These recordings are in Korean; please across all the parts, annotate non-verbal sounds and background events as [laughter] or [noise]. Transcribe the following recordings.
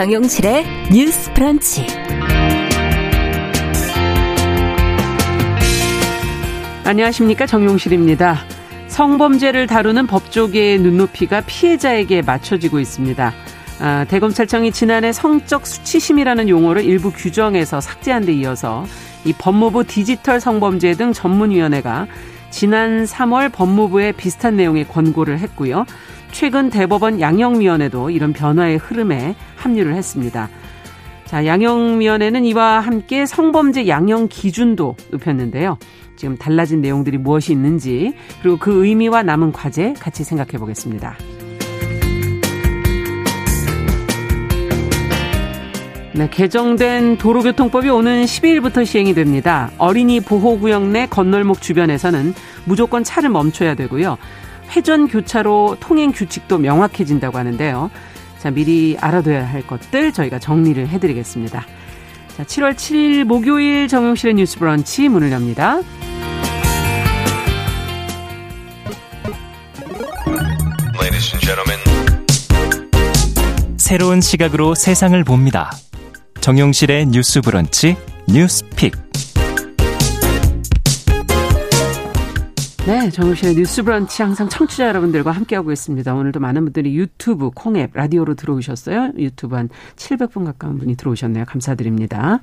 정용실의 뉴스 프런치. 안녕하십니까. 정용실입니다. 성범죄를 다루는 법조계의 눈높이가 피해자에게 맞춰지고 있습니다. 아, 대검찰청이 지난해 성적 수치심이라는 용어를 일부 규정에서 삭제한 데 이어서 이 법무부 디지털 성범죄 등 전문위원회가 지난 3월 법무부에 비슷한 내용의 권고를 했고요. 최근 대법원 양형위원회도 이런 변화의 흐름에 합류를 했습니다. 자, 양형위원회는 이와 함께 성범죄 양형 기준도 높였는데요. 지금 달라진 내용들이 무엇이 있는지 그리고 그 의미와 남은 과제 같이 생각해 보겠습니다. 네, 개정된 도로교통법이 오는 12일부터 시행이 됩니다. 어린이 보호구역 내 건널목 주변에서는 무조건 차를 멈춰야 되고요. 회전 교차로 통행 규칙도 명확해진다고 하는데요. 자, 미리 알아둬야 할 것들 저희가 정리를 해드리겠습니다. 자, 7월 7일 목요일 정용실의 뉴스 브런치 문을 엽니다. 새로운 시각으로 세상을 봅니다. 정용실의 뉴스 브런치 뉴스 픽. 네, 정우실의 뉴스 브런치 항상 청취자 여러분들과 함께하고 있습니다. 오늘도 많은 분들이 유튜브, 콩앱, 라디오로 들어오셨어요. 유튜브 한 700분 가까운 분이 들어오셨네요. 감사드립니다.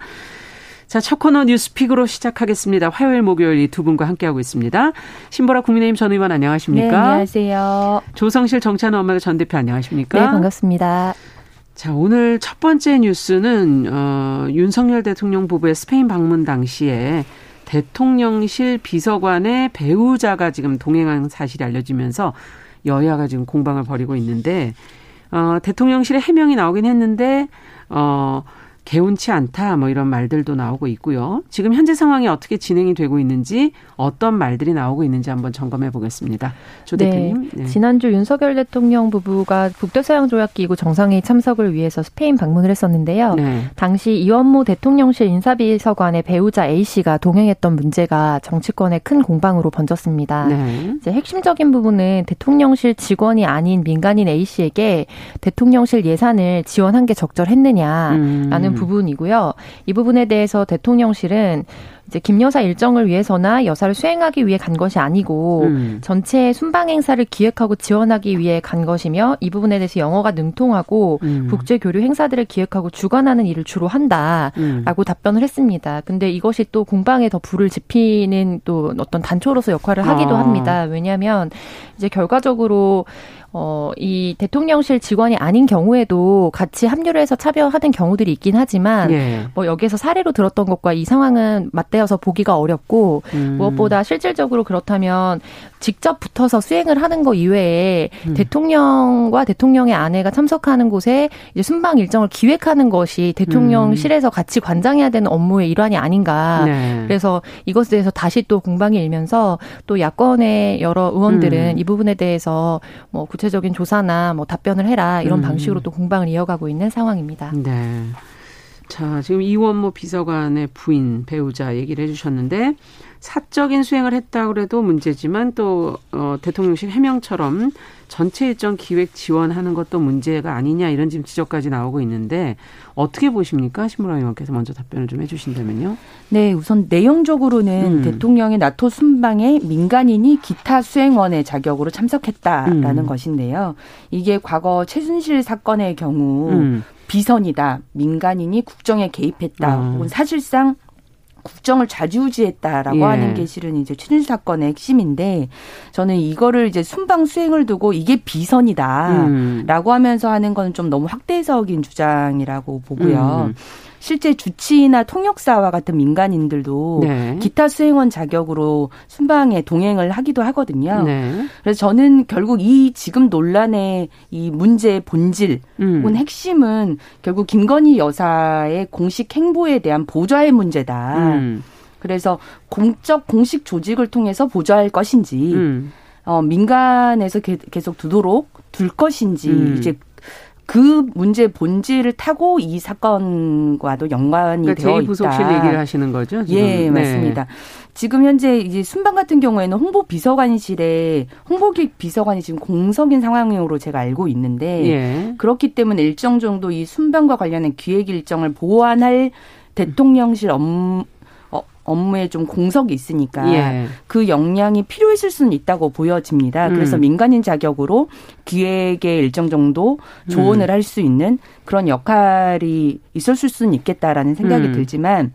자, 첫 코너 뉴스픽으로 시작하겠습니다. 화요일, 목요일 이 두 분과 함께하고 있습니다. 신보라 국민의힘 전 의원 안녕하십니까? 네, 안녕하세요. 조성실 정치하는 엄마들 전 대표 안녕하십니까? 네, 반갑습니다. 자, 오늘 첫 번째 뉴스는 어, 윤석열 대통령 부부의 스페인 방문 당시에 대통령실 비서관의 배우자가 지금 동행한 사실이 알려지면서 여야가 지금 공방을 벌이고 있는데 어, 대통령실에 해명이 나오긴 했는데 어, 개운치 않다 뭐 이런 말들도 나오고 있고요. 지금 현재 상황이 어떻게 진행이 되고 있는지 어떤 말들이 나오고 있는지 한번 점검해 보겠습니다. 조 네. 대표님. 네. 지난주 윤석열 대통령 부부가 북대서양 조약 기구 정상회의 참석을 위해서 스페인 방문을 했었는데요. 네. 당시 이원모 대통령실 인사비서관의 배우자 A 씨가 동행했던 문제가 정치권의 큰 공방으로 번졌습니다. 네. 이제 핵심적인 부분은 대통령실 직원이 아닌 민간인 A 씨에게 대통령실 예산을 지원한 게 적절했느냐라는 음. 부분이고요. 이 부분에 대해서 대통령실은 이제 김 여사 일정을 위해서나 여사를 수행하기 위해 간 것이 아니고 음. 전체 순방 행사를 기획하고 지원하기 위해 간 것이며 이 부분에 대해서 영어가 능통하고 음. 국제 교류 행사들을 기획하고 주관하는 일을 주로 한다라고 음. 답변을 했습니다. 근데 이것이 또 공방에 더 불을 지피는 또 어떤 단초로서 역할을 하기도 아. 합니다. 왜냐하면 이제 결과적으로 어, 이 대통령실 직원이 아닌 경우에도 같이 합류를 해서 차별하는 경우들이 있긴 하지만 예. 뭐 여기에서 사례로 들었던 것과 이 상황은 맞대어서 보기가 어렵고 음. 무엇보다 실질적으로 그렇다면 직접 붙어서 수행을 하는 거 이외에 음. 대통령과 대통령의 아내가 참석하는 곳에 이제 순방 일정을 기획하는 것이 대통령실에서 음. 같이 관장해야 되는 업무의 일환이 아닌가. 네. 그래서 이것에 대해서 다시 또 공방이 일면서 또 야권의 여러 의원들은 음. 이 부분에 대해서 뭐 구체적인 조사나 뭐 답변을 해라 이런 음. 방식으로 또 공방을 이어가고 있는 상황입니다. 네. 자, 지금 이원모 비서관의 부인 배우자 얘기를 해주셨는데 사적인 수행을 했다고 그래도 문제지만 또 어, 대통령실 해명처럼 전체 일정 기획 지원하는 것도 문제가 아니냐 이런 지금 지적까지 나오고 있는데 어떻게 보십니까 신무라 의원께서 먼저 답변을 좀 해주신다면요. 네, 우선 내용적으로는 음. 대통령의 나토 순방에 민간인이 기타 수행원의 자격으로 참석했다라는 음. 것인데요. 이게 과거 최순실 사건의 경우 음. 비선이다, 민간인이 국정에 개입했다, 어. 혹은 사실상 국정을 좌지우지했다라고 예. 하는 게 실은 이제 최준 사건의 핵심인데 저는 이거를 이제 순방 수행을 두고 이게 비선이다라고 음. 하면서 하는 건 좀 너무 확대적인 주장이라고 보고요. 음. 실제 주치의나 통역사와 같은 민간인들도 네. 기타 수행원 자격으로 순방에 동행을 하기도 하거든요. 네. 그래서 저는 결국 이 지금 논란의 이 문제의 본질 음. 혹은 핵심은 결국 김건희 여사의 공식 행보에 대한 보좌의 문제다. 음. 그래서 공적 공식 조직을 통해서 보좌할 것인지 음. 어, 민간에서 계속 두도록 둘 것인지 음. 이제 그 문제 본질을 타고 이 사건과도 연관이 그러니까 되어 있다. 부속실 얘기를 하시는 거죠? 지금? 예, 맞습니다. 네. 지금 현재 이제 순방 같은 경우에는 홍보 비서관실에 홍보기 비서관이 지금 공석인 상황으로 제가 알고 있는데 예. 그렇기 때문에 일정 정도 이 순방과 관련된 기획 일정을 보완할 대통령실 업무 업무에 좀 공석이 있으니까 예. 그 역량이 필요했을 수는 있다고 보여집니다. 음. 그래서 민간인 자격으로 기획에 일정 정도 조언을 음. 할수 있는 그런 역할이 있었을 수는 있겠다라는 생각이 음. 들지만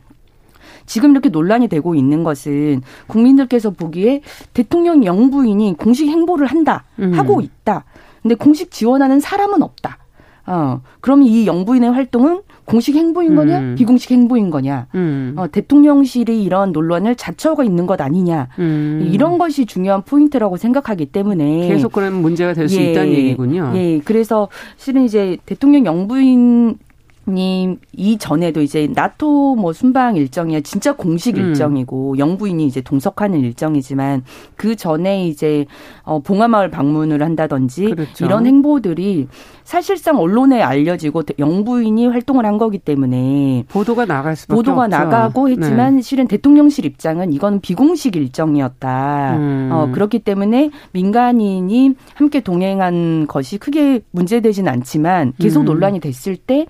지금 이렇게 논란이 되고 있는 것은 국민들께서 보기에 대통령 영부인이 공식 행보를 한다 음. 하고 있다. 근데 공식 지원하는 사람은 없다. 어, 그러면 이 영부인의 활동은 공식 행보인 거냐, 음. 비공식 행보인 거냐, 음. 어, 대통령실이 이런 논란을 자처가 있는 것 아니냐, 음. 이런 것이 중요한 포인트라고 생각하기 때문에 계속 그런 문제가 될수 예, 있다는 얘기군요. 예, 그래서 실은 이제 대통령 영부인 님 이전에도 이제 나토 뭐 순방 일정이 진짜 공식 음. 일정이고 영부인이 이제 동석하는 일정이지만 그 전에 이제 어 봉화마을 방문을 한다든지 그렇죠. 이런 행보들이 사실상 언론에 알려지고 영부인이 활동을 한 거기 때문에 보도가 나갈 수밖에 보도가 없죠. 나가고 했지만 네. 실은 대통령실 입장은 이건 비공식 일정이었다. 음. 어 그렇기 때문에 민간인이 함께 동행한 것이 크게 문제되지는 않지만 계속 음. 논란이 됐을 때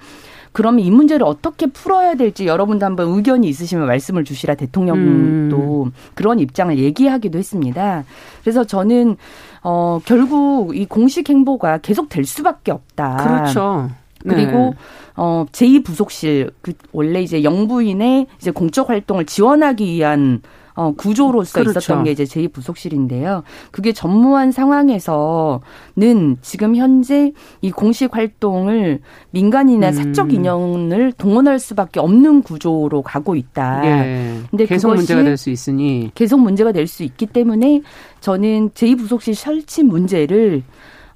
그러면 이 문제를 어떻게 풀어야 될지 여러분도 한번 의견이 있으시면 말씀을 주시라 대통령도 음. 그런 입장을 얘기하기도 했습니다. 그래서 저는 어 결국 이 공식 행보가 계속 될 수밖에 없다. 그렇죠. 그리고 네. 어 제2 부속실 그 원래 이제 영부인의 이제 공적 활동을 지원하기 위한 어, 구조로서 그렇죠. 있었던 게 이제 제2부속실인데요. 그게 전무한 상황에서는 지금 현재 이 공식 활동을 민간이나 음. 사적 인연을 동원할 수밖에 없는 구조로 가고 있다. 예. 근데 계속 문제가 될 수 있으니 계속 문제가 될 수 있기 때문에 저는 제2부속실 설치 문제를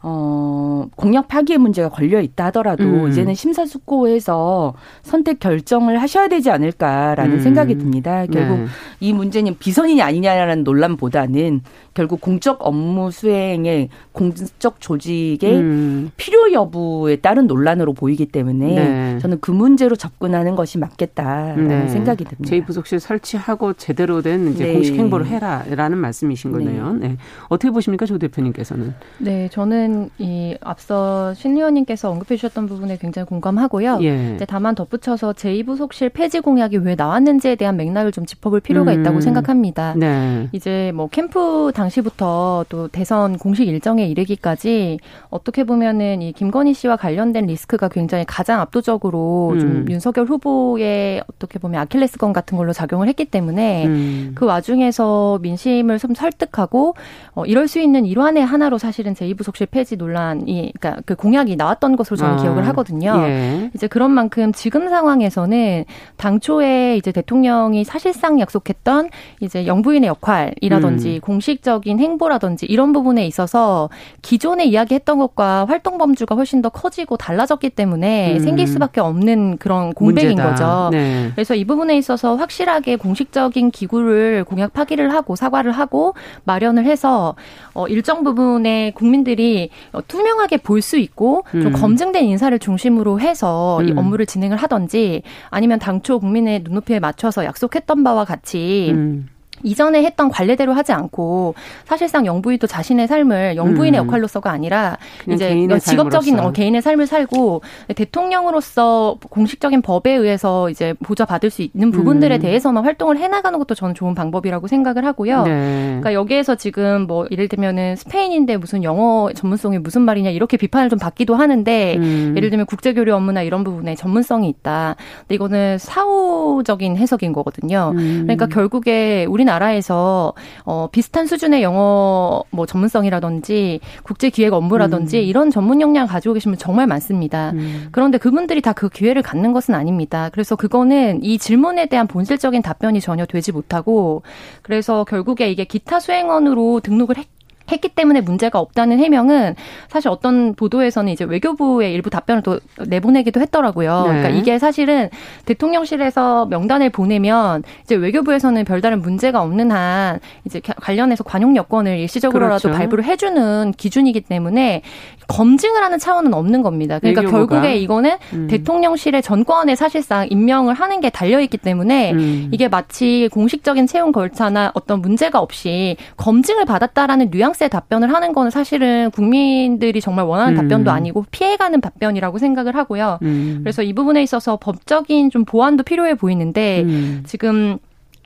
어, 공약 파기의 문제가 걸려 있다 하더라도 음. 이제는 심사숙고해서 선택 결정을 하셔야 되지 않을까라는 음. 생각이 듭니다. 결국 네. 이 문제는 비선이냐 아니냐라는 논란보다는 결국 공적 업무 수행의 공적 조직의 음. 필요 여부에 따른 논란으로 보이기 때문에 네. 저는 그 문제로 접근하는 것이 맞겠다라는 네. 생각이 듭니다. 제2부속실 설치하고 제대로 된 이제 네. 공식 행보를 해라라는 말씀이신 거네요. 네. 네. 어떻게 보십니까, 조 대표님께서는? 네, 저는 이 앞서 신 의원님께서 언급해 주셨던 부분에 굉장히 공감하고요. 예. 이제 다만 덧붙여서 제2부속실 폐지 공약이 왜 나왔는지에 대한 맥락을 좀 짚어볼 필요가 음. 있다고 생각합니다. 네. 이제 뭐 캠프 당 시부터 또 대선 공식 일정에 이르기까지 어떻게 보면은 이 김건희 씨와 관련된 리스크가 굉장히 가장 압도적으로 음. 좀 윤석열 후보의 어떻게 보면 아킬레스건 같은 걸로 작용을 했기 때문에 음. 그 와중에서 민심을 좀 설득하고 어, 이럴 수 있는 일환의 하나로 사실은 제2부속실 폐지 폐지 논란이 그러니까 그 공약이 나왔던 것으로 저는 아, 기억을 하거든요. 예. 이제 그런 만큼 지금 상황에서는 당초에 이제 대통령이 사실상 약속했던 이제 영부인의 역할이라든지 음. 공식적 인 행보라든지 이런 부분에 있어서 기존에 이야기했던 것과 활동 범주가 훨씬 더 커지고 달라졌기 때문에 음. 생길 수밖에 없는 그런 공백인 문제다. 거죠. 네. 그래서 이 부분에 있어서 확실하게 공식적인 기구를 공약 파기를 하고 사과를 하고 마련을 해서 어 일정 부분의 국민들이 어, 투명하게 볼 수 있고 좀 음. 검증된 인사를 중심으로 해서 음. 이 업무를 진행을 하던지 아니면 당초 국민의 눈높이에 맞춰서 약속했던 바와 같이 음. 이전에 했던 관례대로 하지 않고 사실상 영부인도 자신의 삶을 영부인의 음. 역할로서가 아니라 이제 직업적인 어, 개인의 삶을 살고 대통령으로서 공식적인 법에 의해서 이제 보좌 받을 수 있는 부분들에 음. 대해서만 활동을 해나가는 것도 저는 좋은 방법이라고 생각을 하고요. 네. 그러니까 여기에서 지금 뭐 예를 들면은 스페인인데 무슨 영어 전문성이 무슨 말이냐 이렇게 비판을 좀 받기도 하는데 음. 예를 들면 국제교류 업무나 이런 부분에 전문성이 있다. 근데 이거는 사후적인 해석인 거거든요. 음. 그러니까 결국에 우리 우리나라에서 어, 비슷한 수준의 영어 뭐 전문성이라든지 국제 기획 업무라든지 음. 이런 전문 역량 가지고 계시면 정말 많습니다. 음. 그런데 그분들이 다 그 기회를 갖는 것은 아닙니다. 그래서 그거는 이 질문에 대한 본질적인 답변이 전혀 되지 못하고 그래서 결국에 이게 기타 수행원으로 등록을 했 했기 때문에 문제가 없다는 해명은 사실 어떤 보도에서는 이제 외교부의 일부 답변을 또 내보내기도 했더라고요. 네. 그러니까 이게 사실은 대통령실에서 명단을 보내면 이제 외교부에서는 별다른 문제가 없는 한 이제 관련해서 관용 여권을 일시적으로라도 그렇죠. 발부를 해주는 기준이기 때문에 검증을 하는 차원은 없는 겁니다. 그러니까 외교부가. 결국에 이거는 음. 대통령실의 전권에 사실상 임명을 하는 게 달려 있기 때문에 음. 이게 마치 공식적인 채용 절차나 어떤 문제가 없이 검증을 받았다라는 뉘앙스 의 답변을 하는 거는 사실은 국민들이 정말 원하는 음. 답변도 아니고 피해가는 답변이라고 생각을 하고요. 음. 그래서 이 부분에 있어서 법적인 좀 보완도 필요해 보이는데 음. 지금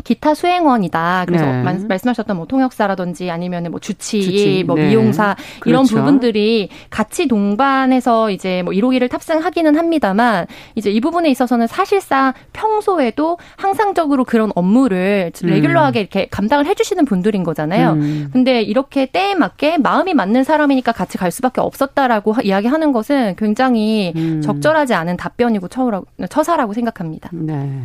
기타 수행원이다. 그래서 네. 말씀하셨던 뭐 통역사라든지 아니면 뭐 주치, 주치. 뭐 네. 미용사 이런 그렇죠. 부분들이 같이 동반해서 이제 뭐 1호기를 탑승하기는 합니다만 이제 이 부분에 있어서는 사실상 평소에도 항상적으로 그런 업무를 음. 레귤러하게 이렇게 감당을 해주시는 분들인 거잖아요. 음. 근데 이렇게 때에 맞게 마음이 맞는 사람이니까 같이 갈 수밖에 없었다라고 이야기하는 것은 굉장히 음. 적절하지 않은 답변이고 처사라고 생각합니다. 네.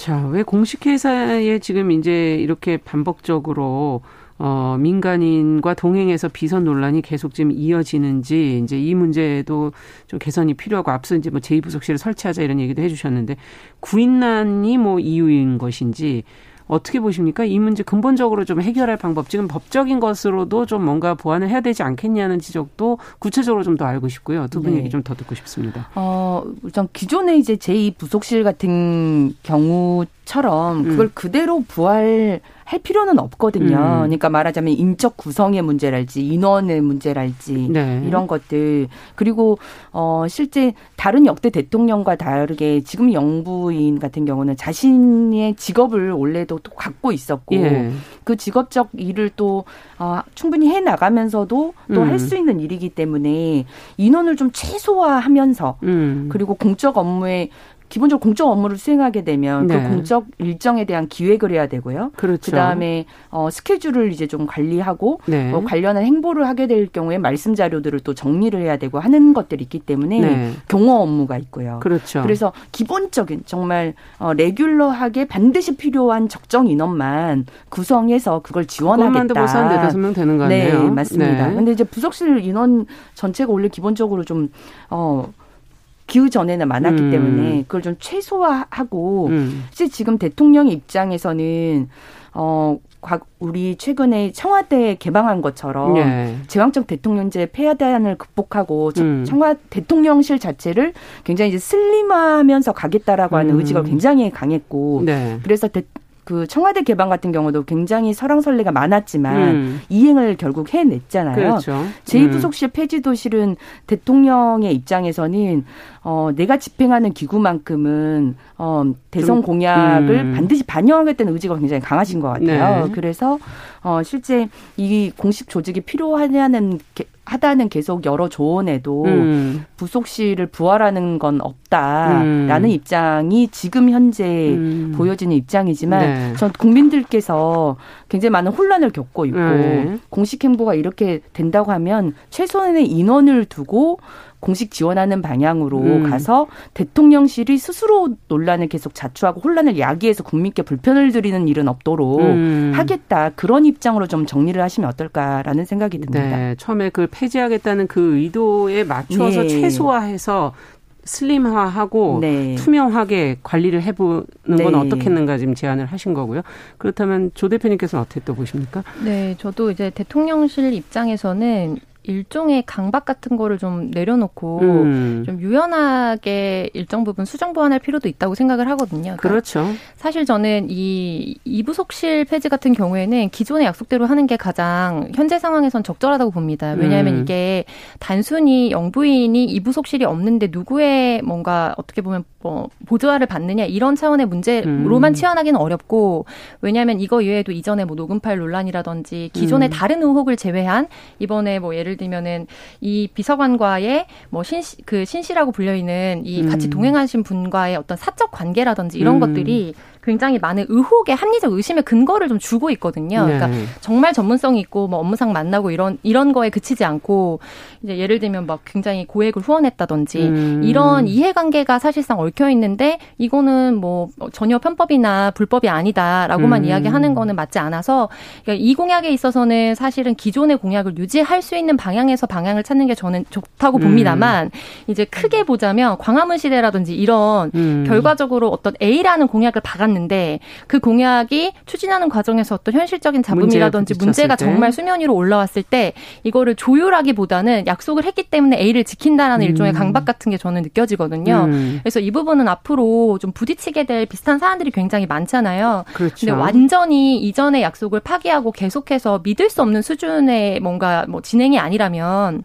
자, 왜 공식 회사에 지금 이제 이렇게 반복적으로 어, 민간인과 동행해서 비선 논란이 계속 지금 이어지는지 이제 이 문제도 좀 개선이 필요하고 앞서 이제 뭐 제2부속실을 설치하자 이런 얘기도 해주셨는데 구인난이 뭐 이유인 것인지 어떻게 보십니까? 이 문제 근본적으로 좀 해결할 방법, 지금 법적인 것으로도 좀 뭔가 보완을 해야 되지 않겠냐는 지적도 구체적으로 좀 더 알고 싶고요. 두분 네. 얘기 좀 더 듣고 싶습니다. 어, 우선 기존의 이제 제2부속실 같은 경우 처럼 그걸 음. 그대로 부활 할 필요는 없거든요. 음. 그러니까 말하자면 인적 구성의 문제랄지 인원의 문제랄지 네. 이런 것들 그리고 어 실제 다른 역대 대통령과 다르게 지금 영부인 같은 경우는 자신의 직업을 원래도 또 갖고 있었고 예. 그 직업적 일을 또 어, 충분히 해 나가면서도 또 할수 음. 있는 일이기 때문에 인원을 좀 최소화하면서 음. 그리고 공적 업무에 기본적으로 공적 업무를 수행하게 되면 그 네. 그 공적 일정에 대한 기획을 해야 되고요. 그렇죠. 그다음에 어 스케줄을 이제 좀 관리하고 네. 어, 관련한 행보를 하게 될 경우에 말씀 자료들을 또 정리를 해야 되고 하는 것들이 있기 때문에 네. 경호 업무가 있고요. 그렇죠. 그래서 기본적인 정말 어 레귤러하게 반드시 필요한 적정 인원만 구성해서 그걸 지원하겠다. 벌써 한 되는 거 아니에요? 네, 맞습니다. 네. 근데 이제 부속실 인원 전체가 원래 기본적으로 좀 어 기후 전에는 많았기 음. 때문에 그걸 좀 최소화하고 음. 사실 지금 대통령 입장에서는 어 우리 최근에 청와대 개방한 것처럼 네. 제왕적 대통령제 폐하대안을 극복하고 음. 청와 대통령실 자체를 굉장히 이제 슬림하면서 가겠다라고 하는 음. 의지가 굉장히 강했고 네. 그래서 대, 그 청와대 개방 같은 경우도 굉장히 설왕설래가 많았지만 음. 이행을 결국 해냈잖아요. 그렇죠. 제2부속실 음. 폐지도 실은 대통령의 입장에서는 어 내가 집행하는 기구만큼은 어 대선 공약을 음. 반드시 반영하겠다는 의지가 굉장히 강하신 것 같아요. 네. 그래서 어 실제 이 공식 조직이 필요하냐는 하다는 계속 여러 조언에도 음. 부속실을 부활하는 건 없다라는 음. 입장이 지금 현재 음. 보여지는 입장이지만 네. 전 국민들께서 굉장히 많은 혼란을 겪고 있고 네. 공식 행보가 이렇게 된다고 하면 최소한의 인원을 두고 공식 지원하는 방향으로 음. 가서 대통령실이 스스로 논란을 계속 자초하고 혼란을 야기해서 국민께 불편을 드리는 일은 없도록 음. 하겠다 그런 입장으로 좀 정리를 하시면 어떨까라는 생각이 듭니다. 네, 처음에 그 폐지하겠다는 그 의도에 맞춰서 네. 최소화해서 슬림화하고 네. 투명하게 관리를 해보는 건 네. 어떻겠는가 지금 제안을 하신 거고요. 그렇다면 조 대표님께서는 어떻게 또 보십니까? 네, 저도 이제 대통령실 입장에서는 일종의 강박 같은 거를 좀 내려놓고 음. 좀 유연하게 일정 부분 수정 보완할 필요도 있다고 생각을 하거든요. 그러니까 그렇죠 사실 저는 이 이부속실 폐지 같은 경우에는 기존의 약속대로 하는 게 가장 현재 상황에선 적절하다고 봅니다. 왜냐하면 음. 이게 단순히 영부인이 이부속실이 없는데 누구의 뭔가 어떻게 보면 뭐 보조화를 받느냐 이런 차원의 문제로만 음. 치환하기는 어렵고 왜냐하면 이거 이외에도 이전에 뭐 녹음 파일 논란이라든지 기존의 음. 다른 의혹을 제외한 이번에 뭐 예를 들면은 이 비서관과의 뭐 신시 그 신씨라고 불려 있는 이 같이 음. 동행하신 분과의 어떤 사적 관계라든지 이런 음. 것들이 굉장히 많은 의혹에 합리적 의심의 근거를 좀 주고 있거든요. 네. 그러니까 정말 전문성이 있고 뭐 업무상 만나고 이런 이런 거에 그치지 않고 이제 예를 들면 막 굉장히 고액을 후원했다든지 음. 이런 이해관계가 사실상 얽혀 있는데 이거는 뭐 전혀 편법이나 불법이 아니다라고만 음. 이야기하는 거는 맞지 않아서 그러니까 이 공약에 있어서는 사실은 기존의 공약을 유지할 수 있는 방향에서 방향을 찾는 게 저는 좋다고 음. 봅니다만 이제 크게 보자면 광화문 시대라든지 이런 음. 결과적으로 어떤 A라는 공약을 박 았는데 그 공약이 추진하는 과정에서 어떤 현실적인 잡음이라든지 문제가 정말 수면 위로 올라왔을 때 이거를 조율하기보다는 약속을 했기 때문에 A를 지킨다라는 음. 일종의 강박 같은 게 저는 느껴지거든요. 음. 그래서 이 부분은 앞으로 좀 부딪히게 될 비슷한 사안들이 굉장히 많잖아요. 그렇죠. 근데 완전히 이전의 약속을 파기하고 계속해서 믿을 수 없는 수준의 뭔가 뭐 진행이 아니라면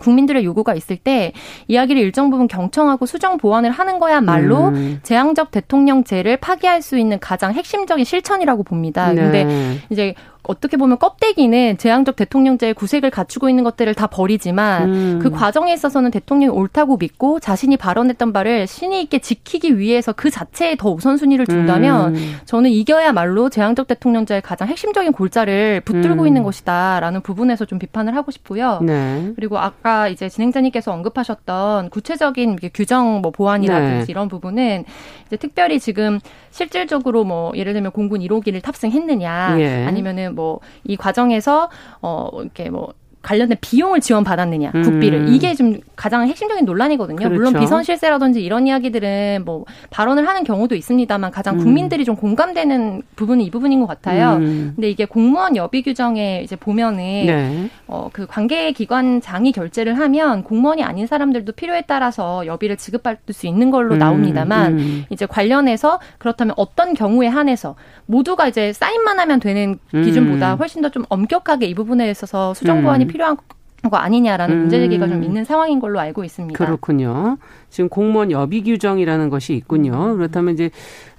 국민들의 요구가 있을 때 이야기를 일정 부분 경청하고 수정 보완을 하는 거야말로 음. 재앙적 대통령제를 파기할 수 있는 가장 핵심적인 실천이라고 봅니다. 네. 근데 이제 어떻게 보면 껍데기는 재앙적 대통령제의 구색을 갖추고 있는 것들을 다 버리지만 음. 그 과정에 있어서는 대통령이 옳다고 믿고 자신이 발언했던 바를 신의 있게 지키기 위해서 그 자체에 더 우선순위를 둔다면 음. 저는 이겨야말로 재앙적 대통령제의 가장 핵심적인 골자를 붙들고 음. 있는 것이다라는 부분에서 좀 비판을 하고 싶고요. 네. 그리고 아까 이제 진행자님께서 언급하셨던 구체적인 규정 뭐 보완이라든지 네. 이런 부분은 이제 특별히 지금 실질적으로 뭐 예를 들면 공군 1호기를 탑승했느냐 예. 아니면은 뭐 이 과정에서 어 이렇게 뭐 관련된 비용을 지원받았느냐 음. 국비를 이게 좀 가장 핵심적인 논란이거든요. 그렇죠. 물론 비선 실세라든지 이런 이야기들은 뭐 발언을 하는 경우도 있습니다만 가장 음. 국민들이 좀 공감되는 부분은 이 부분인 것 같아요. 음. 근데 이게 공무원 여비 규정에 이제 보면은 네. 어그 관계 기관장이 결제를 하면 공무원이 아닌 사람들도 필요에 따라서 여비를 지급받을 수 있는 걸로 음. 나옵니다만 음. 이제 관련해서 그렇다면 어떤 경우에 한해서 모두가 이제 사인만 하면 되는 기준보다 음. 훨씬 더 좀 엄격하게 이 부분에 있어서 수정 보완이 필요한 거 아니냐라는 음. 문제 제기가 좀 있는 상황인 걸로 알고 있습니다. 그렇군요. 지금 공무원 여비 규정이라는 것이 있군요. 음. 그렇다면 이제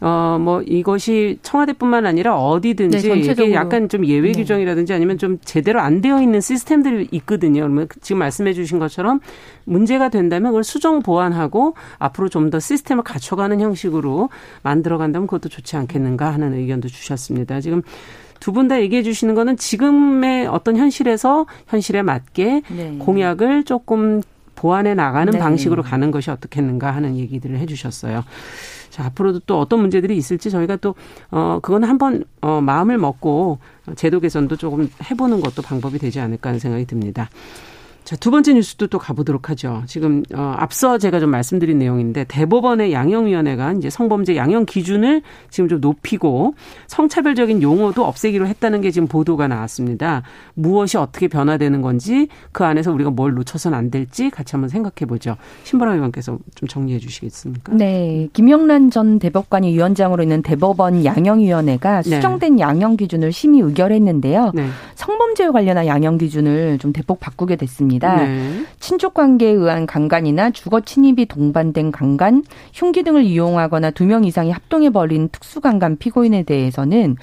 어 뭐 이것이 청와대뿐만 아니라 어디든지 네, 이게 약간 좀 예외 네. 규정이라든지 아니면 좀 제대로 안 되어 있는 시스템들이 있거든요. 그러면 지금 말씀해 주신 것처럼 문제가 된다면 그걸 수정 보완하고 앞으로 좀 더 시스템을 갖춰가는 형식으로 만들어 간다면 그것도 좋지 않겠는가 하는 의견도 주셨습니다. 지금 두 분 다 얘기해 주시는 거는 지금의 어떤 현실에서 현실에 맞게 네. 공약을 조금 보완해 나가는 네. 방식으로 가는 것이 어떻겠는가 하는 얘기들을 해 주셨어요. 자, 앞으로도 또 어떤 문제들이 있을지 저희가 또, 어, 그거는 한번, 어, 마음을 먹고 제도 개선도 조금 해보는 것도 방법이 되지 않을까 하는 생각이 듭니다. 자, 두 번째 뉴스도 또 가보도록 하죠. 지금, 어, 앞서 제가 좀 말씀드린 내용인데, 대법원의 양형위원회가 이제 성범죄 양형 기준을 지금 좀 높이고, 성차별적인 용어도 없애기로 했다는 게 지금 보도가 나왔습니다. 무엇이 어떻게 변화되는 건지, 그 안에서 우리가 뭘 놓쳐서는 안 될지 같이 한번 생각해 보죠. 신보라 의원께서 좀 정리해 주시겠습니까? 네. 김영란 전 대법관이 위원장으로 있는 대법원 양형위원회가 네. 수정된 네. 양형 기준을 심의 의결했는데요. 네. 성범죄와 관련한 양형 기준을 좀 대폭 바꾸게 됐습니다. 있습니다. 네. 친족 관계에 의한 강간이나 주거 침입이 동반된 강간, 흉기 등을 이용하거나 두 명 이상이 합동해 벌인 특수 강간 피고인에 대해서는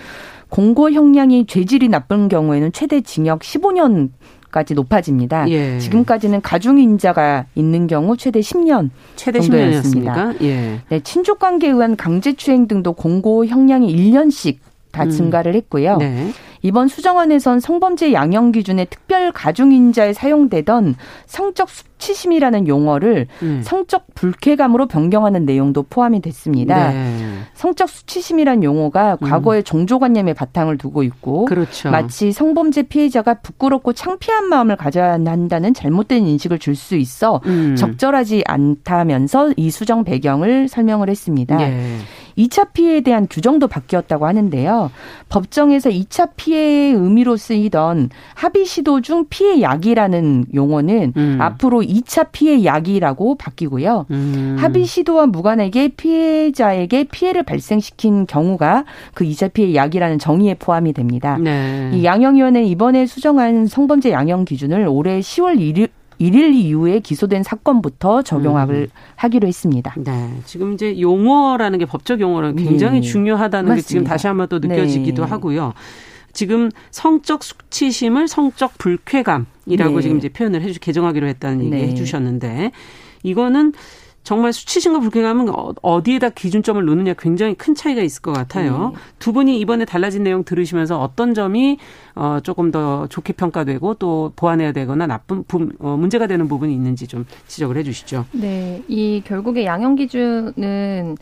공고 형량이 죄질이 나쁜 경우에는 최대 징역 15년 까지 높아집니다. 예. 지금까지는 가중 인자가 있는 경우 최대 10년 최대 정도였습니다. 10년이었습니까? 예. 네, 친족 관계에 의한 강제 추행 등도 공고 형량이 1년씩 다 음. 증가를 했고요. 네. 이번 수정안에선 성범죄 양형 기준에 특별 가중인자에 사용되던 성적 수 치심이라는 용어를 음. 성적 불쾌감으로 변경하는 내용도 포함이 됐습니다. 네. 성적 수치심이란 용어가 음. 과거의 종조관념에 바탕을 두고 있고 그렇죠. 마치 성범죄 피해자가 부끄럽고 창피한 마음을 가져야 한다는 잘못된 인식을 줄 수 있어 음. 적절하지 않다면서 이 수정 배경을 설명을 했습니다. 네. 2차 피해에 대한 규정도 바뀌었다고 하는데요. 법정에서 2차 피해의 의미로 쓰이던 합의 시도 중 피해 약이라는 용어는 음. 앞으로 2차 피해 약이라고 바뀌고요. 음. 합의 시도와 무관하게 피해자에게 피해를 발생시킨 경우가 그 2차 피해 약이라는 정의에 포함이 됩니다. 네. 이 양형위원회 이번에 수정한 성범죄 양형 기준을 올해 10월 1일 1일 이후에 기소된 사건부터 적용을 음. 하기로 했습니다. 네. 지금 이제 용어라는 게 법적 용어는 굉장히 네. 중요하다는 맞습니다. 게 지금 다시 한번 또 느껴지기도 네. 하고요. 지금 성적 수치심을 성적 불쾌감이라고 네. 지금 이제 표현을 해주 개정하기로 했다는 얘기 네. 해주셨는데 이거는 정말 수치심과 불쾌감은 어, 어디에다 기준점을 놓느냐 굉장히 큰 차이가 있을 것 같아요. 네. 두 분이 이번에 달라진 내용 들으시면서 어떤 점이 어, 조금 더 좋게 평가되고 또 보완해야 되거나 나쁜 부, 어, 문제가 되는 부분이 있는지 좀 지적을 해 주시죠. 네. 이 결국에 양형 기준은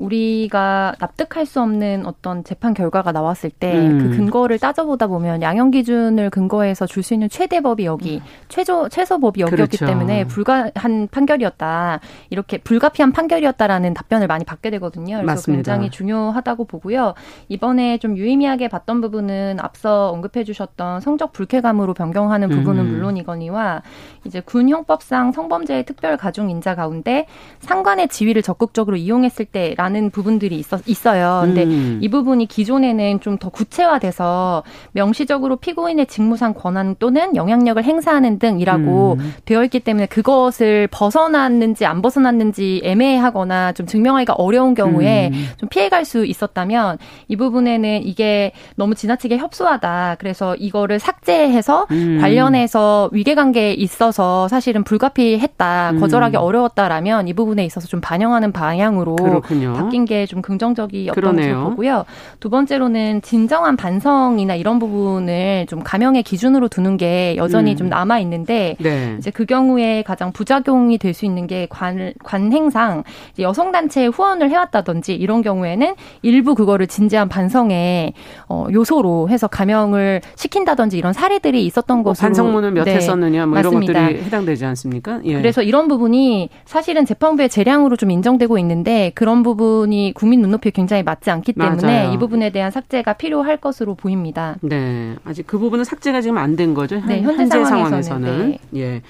우리가 납득할 수 없는 어떤 재판 결과가 나왔을 때그 음. 근거를 따져보다 보면 양형 기준을 근거해서 줄 수 있는 최대 법이 여기 최저 최소 법이 여기였기 그렇죠. 때문에 불가한 판결이었다 이렇게 불가피한 판결이었다라는 답변을 많이 받게 되거든요. 그래서 맞습니다. 굉장히 중요하다고 보고요. 이번에 좀 유의미하게 봤던 부분은 앞서 언급해주셨던 성적 불쾌감으로 변경하는 부분은 음. 물론이거니와 이제 군 형법상 성범죄의 특별 가중 인자 가운데 상관의 지위를 적극적으로 이용했을 때 라는 부분들이 있어, 있어요. 근데 음. 이 부분이 기존에는 좀 더 구체화돼서 명시적으로 피고인의 직무상 권한 또는 영향력을 행사하는 등이라고 음. 되어 있기 때문에 그것을 벗어났는지 안 벗어났는지 애매하거나 좀 증명하기가 어려운 경우에 음. 좀 피해갈 수 있었다면 이 부분에는 이게 너무 지나치게 협소하다. 그래서 이거를 삭제해서 음. 관련해서 위계관계에 있어서 사실은 불가피했다. 음. 거절하기 어려웠다라면 이 부분에 있어서 좀 반영하는 방향으로 그렇군요. 바뀐 게 좀 긍정적이었던 것으로 보고요. 두 번째로는 진정한 반성이나 이런 부분을 좀 감형의 기준으로 두는 게 여전히 음. 좀 남아 있는데 네. 이제 그 경우에 가장 부작용이 될 수 있는 게 관, 관행상 여성 단체에 후원을 해왔다든지 이런 경우에는 일부 그거를 진지한 반성의 어, 요소로 해서 감형을 시킨다든지 이런 사례들이 있었던 뭐 것으로 반성문을 몇회 네. 썼느냐 뭐 이런 것들이 해당되지 않습니까? 예. 그래서 이런 부분이 사실은 재판부의 재량으로 좀 인정되고 있는데 그런 부분 부분이 국민 눈높이에 굉장히 맞지 않기 때문에 맞아요. 이 부분에 대한 삭제가 필요할 것으로 보입니다. 네. 아직 그 부분은 삭제가 지금 안 된 거죠. 네, 현재, 현재 상황에서는. 상황에서는. 네. 예.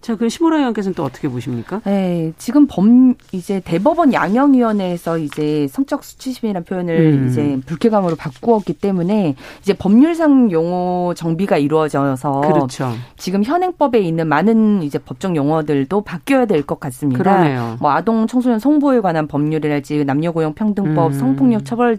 자, 그럼 심호라 의원께서는 또 어떻게 보십니까? 네, 지금 범 이제 대법원 양형위원회에서 이제 성적 수치심이라는 표현을 음. 이제 불쾌감으로 바꾸었기 때문에 이제 법률상 용어 정비가 이루어져서 그렇죠. 지금 현행법에 있는 많은 이제 법정 용어들도 바뀌어야 될 것 같습니다. 그러네요. 뭐 아동 청소년 성보에 관한 법률이랄지 남녀고용 평등법, 음. 성폭력 처벌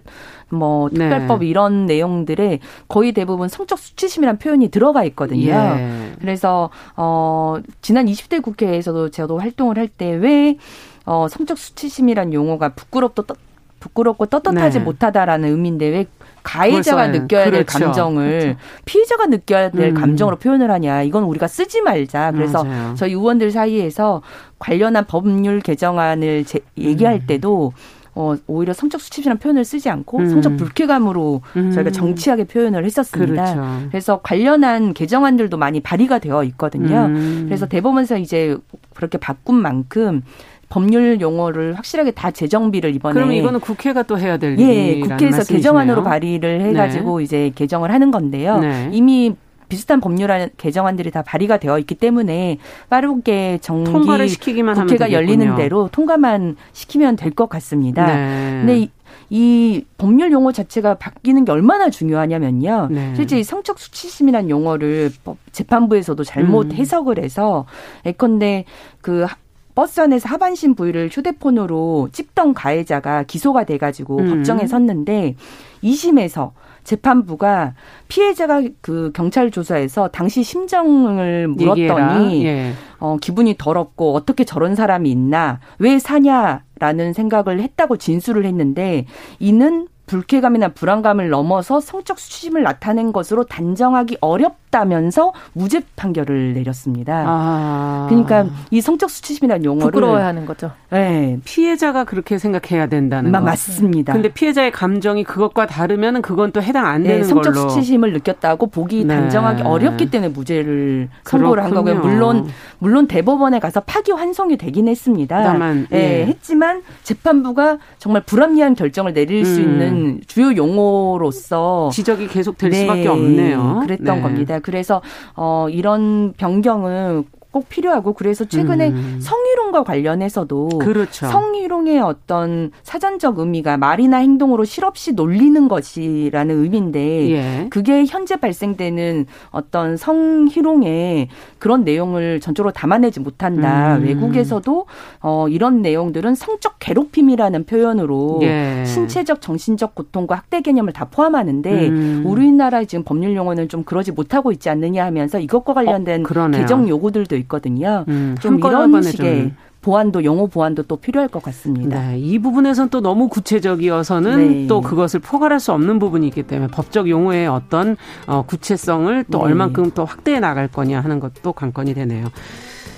뭐 네. 특별법 네. 이런 내용들에 거의 대부분 성적 수치심이라는 표현이 들어가 있거든요. 예. 그래서 어 지난 20대 국회에서도 저도 활동을 할 때 왜 어, 성적 수치심이란 용어가 부끄럽고 떠, 부끄럽고 떳떳하지 네. 못하다라는 의미인데 왜 가해자가 느껴야 그렇죠. 될 감정을 그렇죠. 피해자가 느껴야 될 음. 감정으로 표현을 하냐. 이건 우리가 쓰지 말자. 그래서 맞아요. 저희 의원들 사이에서 관련한 법률 개정안을 제, 얘기할 음. 때도 어, 오히려 성적 수치심이라는 표현을 쓰지 않고 음. 성적 불쾌감으로 음. 저희가 정치하게 표현을 했었습니다. 그렇죠. 그래서 관련한 개정안들도 많이 발의가 되어 있거든요. 음. 그래서 대법원에서 이제 그렇게 바꾼 만큼 법률 용어를 확실하게 다 재정비를 이번에 그럼 이거는 국회가 또 해야 될 예, 국회에서 말씀이시네요. 개정안으로 발의를 해가지고 네. 이제 개정을 하는 건데요. 네. 이미 비슷한 법률 개정안들이 다 발의가 되어 있기 때문에 빠르게 정기 통과를 시키기만 국회가 열리는 대로 통과만 시키면 될 것 같습니다. 네. 근데 이, 이 법률 용어 자체가 바뀌는 게 얼마나 중요하냐면요. 네. 실제 성적 수치심이라는 용어를 재판부에서도 잘못 음. 해석을 해서 예컨대 그 버스 안에서 하반신 부위를 휴대폰으로 찍던 가해자가 기소가 돼가지고 음. 법정에 섰는데 2심에서 재판부가 피해자가 그 경찰 조사에서 당시 심정을 물었더니 예. 어, 기분이 더럽고 어떻게 저런 사람이 있나 왜 사냐라는 생각을 했다고 진술을 했는데 이는 불쾌감이나 불안감을 넘어서 성적 수치심을 나타낸 것으로 단정하기 어렵 다면서 무죄 판결을 내렸습니다. 아. 그러니까 이 성적 수치심이라는 용어를 부끄러워하는 거죠. 네. 피해자가 그렇게 생각해야 된다는 거. 맞습니다. 근데 피해자의 감정이 그것과 다르면 그건 또 해당 안 네, 되는 네, 성적 걸로. 수치심을 느꼈다고 보기 네. 단정하기 어렵기 때문에 무죄를 선고를 한 거고요. 물론 물론 대법원에 가서 파기 환송이 되긴 했습니다. 다만 네, 예. 했지만 재판부가 정말 불합리한 결정을 내릴 음. 수 있는 주요 용어로서 지적이 계속 될 네, 수밖에 없네요. 그랬던 네. 겁니다. 그래서 어 이런 변경은 꼭 필요하고 그래서 최근에 음. 성희롱과 관련해서도 그렇죠. 성희롱의 어떤 사전적 의미가 말이나 행동으로 실없이 놀리는 것이라는 의미인데 예. 그게 현재 발생되는 어떤 성희롱의 그런 내용을 전적으로 담아내지 못한다. 음. 외국에서도 어 이런 내용들은 성적 괴롭힘이라는 표현으로 예. 신체적 정신적 고통과 학대 개념을 다 포함하는데 음. 우리나라의 지금 법률 용어는 좀 그러지 못하고 있지 않느냐 하면서 이것과 관련된 어, 개정 요구들도 있거든요. 음, 좀 이런 식의 보완도 용어 보완도 또 필요할 것 같습니다. 네, 이 부분에선 또 너무 구체적이어서는 네. 또 그것을 포괄할 수 없는 부분이 있기 때문에 법적 용어의 어떤 어, 구체성을 또 네. 얼만큼 또 확대해 나갈 거냐 하는 것도 관건이 되네요.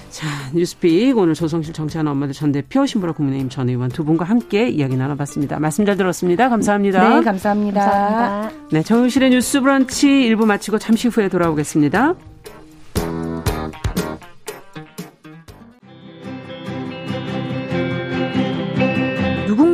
자, 뉴스픽 오늘 조성실 정치하는 엄마들 전 대표 신보라 국민의힘 전 의원 두 분과 함께 이야기 나눠봤습니다. 말씀 잘 들었습니다. 감사합니다. 네, 감사합니다. 감사합니다. 네, 정유실의 뉴스 브런치 1부 마치고 잠시 후에 돌아오겠습니다.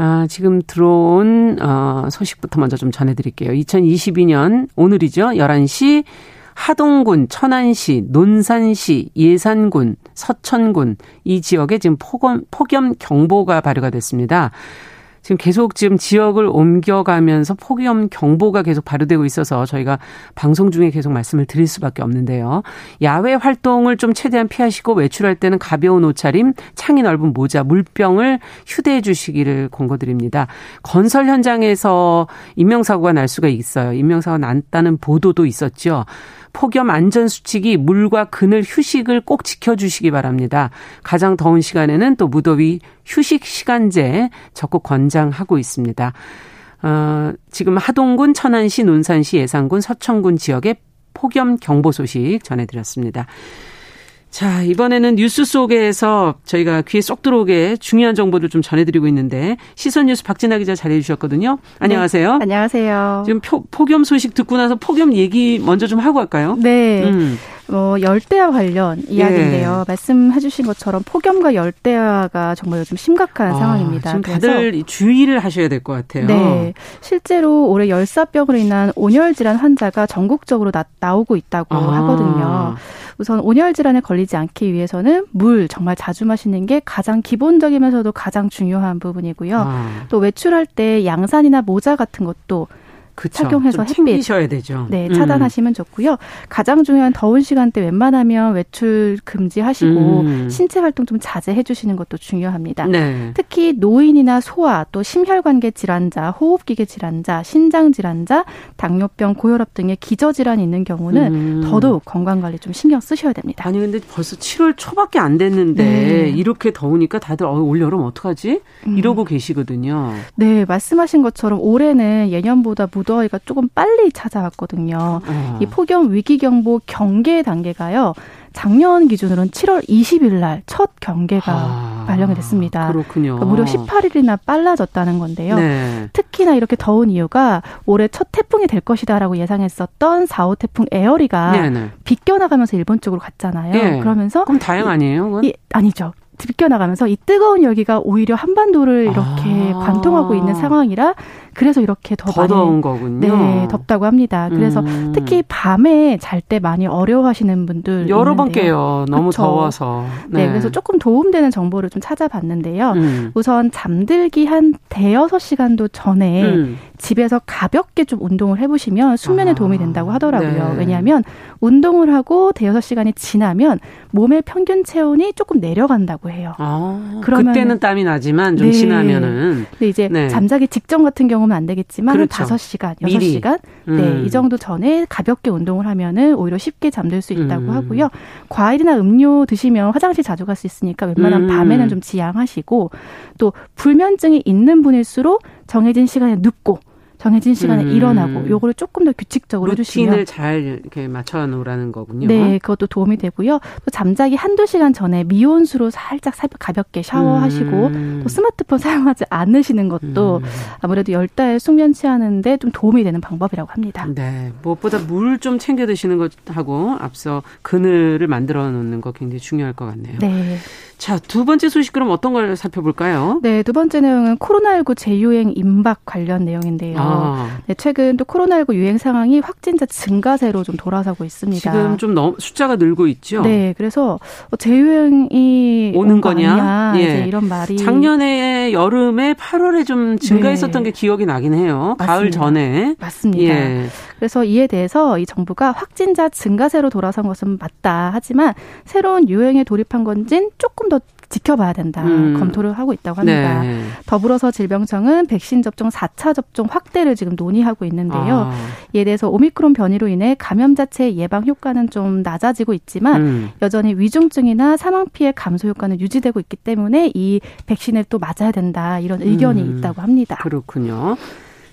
아, 지금 들어온 어, 소식부터 먼저 좀 전해드릴게요. 2022년 오늘이죠. 11시 하동군, 천안시, 논산시, 예산군, 서천군 이 지역에 지금 폭염, 폭염 경보가 발효가 됐습니다. 지금 계속 지금 지역을 옮겨가면서 폭염 경보가 계속 발효되고 있어서 저희가 방송 중에 계속 말씀을 드릴 수밖에 없는데요. 야외 활동을 좀 최대한 피하시고 외출할 때는 가벼운 옷차림, 창이 넓은 모자, 물병을 휴대해 주시기를 권고드립니다. 건설 현장에서 인명사고가 날 수가 있어요. 인명사고가 났다는 보도도 있었죠. 폭염 안전 수칙이 물과 그늘 휴식을 꼭 지켜주시기 바랍니다. 가장 더운 시간에는 또 무더위 휴식 시간제 적극 권장하고 있습니다. 어, 지금 하동군, 천안시, 논산시, 예산군, 서천군 지역에 폭염 경보 소식 전해드렸습니다. 자, 이번에는 뉴스 속에서 저희가 귀에 쏙 들어오게 중요한 정보를 좀 전해드리고 있는데 시선 뉴스 박진아 기자 자리해 주셨거든요. 안녕하세요. 네, 안녕하세요. 지금 표, 폭염 소식 듣고 나서 폭염 얘기 먼저 좀 하고 할까요? 네. 음. 어, 열대야 관련 이야기인데요. 예. 말씀해 주신 것처럼 폭염과 열대야가 정말 요즘 심각한 아, 상황입니다. 지금 다들 주의를 하셔야 될 것 같아요. 네. 실제로 올해 열사병으로 인한 온열 질환 환자가 전국적으로 나, 나오고 있다고 아. 하거든요. 우선 온열 질환에 걸리지 않기 위해서는 물 정말 자주 마시는 게 가장 기본적이면서도 가장 중요한 부분이고요. 아. 또 외출할 때 양산이나 모자 같은 것도 그쵸. 착용해서 햇빛 챙기셔야 되죠. 네, 음. 차단하시면 음. 좋고요. 가장 중요한 더운 시간대 웬만하면 외출 금지하시고 음. 신체 활동 좀 자제해 주시는 것도 중요합니다. 네. 특히 노인이나 소아 또 심혈관계 질환자, 호흡기계 질환자, 신장 질환자, 당뇨병, 고혈압 등의 기저 질환이 있는 경우는 음. 더더욱 건강 관리 좀 신경 쓰셔야 됩니다. 아니 근데 벌써 7월 초밖에 안 됐는데 네. 이렇게 더우니까 다들 어, 올 여름 어떡하지? 음. 이러고 계시거든요. 네, 말씀하신 것처럼 올해는 예년보다 무 무더위가 조금 빨리 찾아왔거든요. 어. 이 폭염 위기 경보 경계 단계가요. 작년 기준으로는 7월 20일 날 첫 경계가 아, 발령이 됐습니다. 그렇군요. 그러니까 무려 18일이나 빨라졌다는 건데요. 네. 특히나 이렇게 더운 이유가 올해 첫 태풍이 될 것이다라고 예상했었던 4 호 태풍 에어리가 네네. 네. 비껴나가면서 일본 쪽으로 갔잖아요. 네. 그러면서 그럼 다행 아니에요? 이, 아니죠. 비껴나가면서 이 뜨거운 열기가 오히려 한반도를 이렇게 아. 관통하고 있는 상황이라 그래서 이렇게 더, 더 많이 더운 거군요. 네, 덥다고 합니다. 그래서 음. 특히 밤에 잘 때 많이 어려워하시는 분들 여러 번 깨요. 너무 그쵸? 더워서. 네. 네. 그래서 조금 도움되는 정보를 좀 찾아봤는데요. 음. 우선 잠들기 한 대여섯 시간도 전에 음. 집에서 가볍게 좀 운동을 해보시면 숙면에 아. 도움이 된다고 하더라고요. 네. 왜냐하면 운동을 하고 대여섯 시간이 지나면 몸의 평균 체온이 조금 내려간다고 해요. 아. 그러면 그때는 땀이 나지만 좀 네. 지나면은. 근데 이제 네. 잠자기 직전 같은 경우 보면 안 되겠지만 그렇죠. 5시간, 6시간 네, 음. 네, 이 정도 전에 가볍게 운동을 하면은 오히려 쉽게 잠들 수 있다고 음. 하고요. 과일이나 음료 드시면 화장실 자주 갈 수 있으니까 웬만하면 음. 밤에는 좀 지양하시고 또 불면증이 있는 분일수록 정해진 시간에 눕고 정해진 시간에 음. 일어나고 요거를 조금 더 규칙적으로 해주시면 루틴을 잘 이렇게 맞춰 놓으라는 거군요. 네, 그것도 도움이 되고요. 또 잠자기 한두 시간 전에 미온수로 살짝 가볍게 샤워하시고 음. 또 스마트폰 [laughs] 사용하지 않으시는 것도 음. 아무래도 열달 숙면 취하는데 좀 도움이 되는 방법이라고 합니다. 네, 무엇보다 물 좀 챙겨 드시는 것하고 앞서 그늘을 만들어 놓는 거 굉장히 중요할 것 같네요. 네. 자, 두 번째 소식 그럼 어떤 걸 살펴볼까요? 네, 두 번째 내용은 코로나19 재유행 임박 관련 내용인데요. 아. 네, 최근 또 코로나19 유행 상황이 확진자 증가세로 좀 돌아서고 있습니다. 지금 좀 너무 숫자가 늘고 있죠. 네, 그래서 어, 재유행이 오는 거냐? 예. 이런 말이 작년에 여름에 8월에 좀 증가했었던 네. 게 기억이 나긴 해요. 맞습니다. 가을 전에. 맞습니다. 예. 그래서 이에 대해서 이 정부가 확진자 증가세로 돌아선 것은 맞다. 하지만 새로운 유행에 돌입한 건진 조금 더 지켜봐야 된다. 음. 검토를 하고 있다고 합니다. 네. 더불어서 질병청은 백신 접종 4차 접종 확대를 지금 논의하고 있는데요. 아. 이에 대해서 오미크론 변이로 인해 감염 자체의 예방 효과는 좀 낮아지고 있지만 음. 여전히 위중증이나 사망 피해 감소 효과는 유지되고 있기 때문에 이 백신을 또 맞아야 된다. 이런 의견이 음. 있다고 합니다. 그렇군요.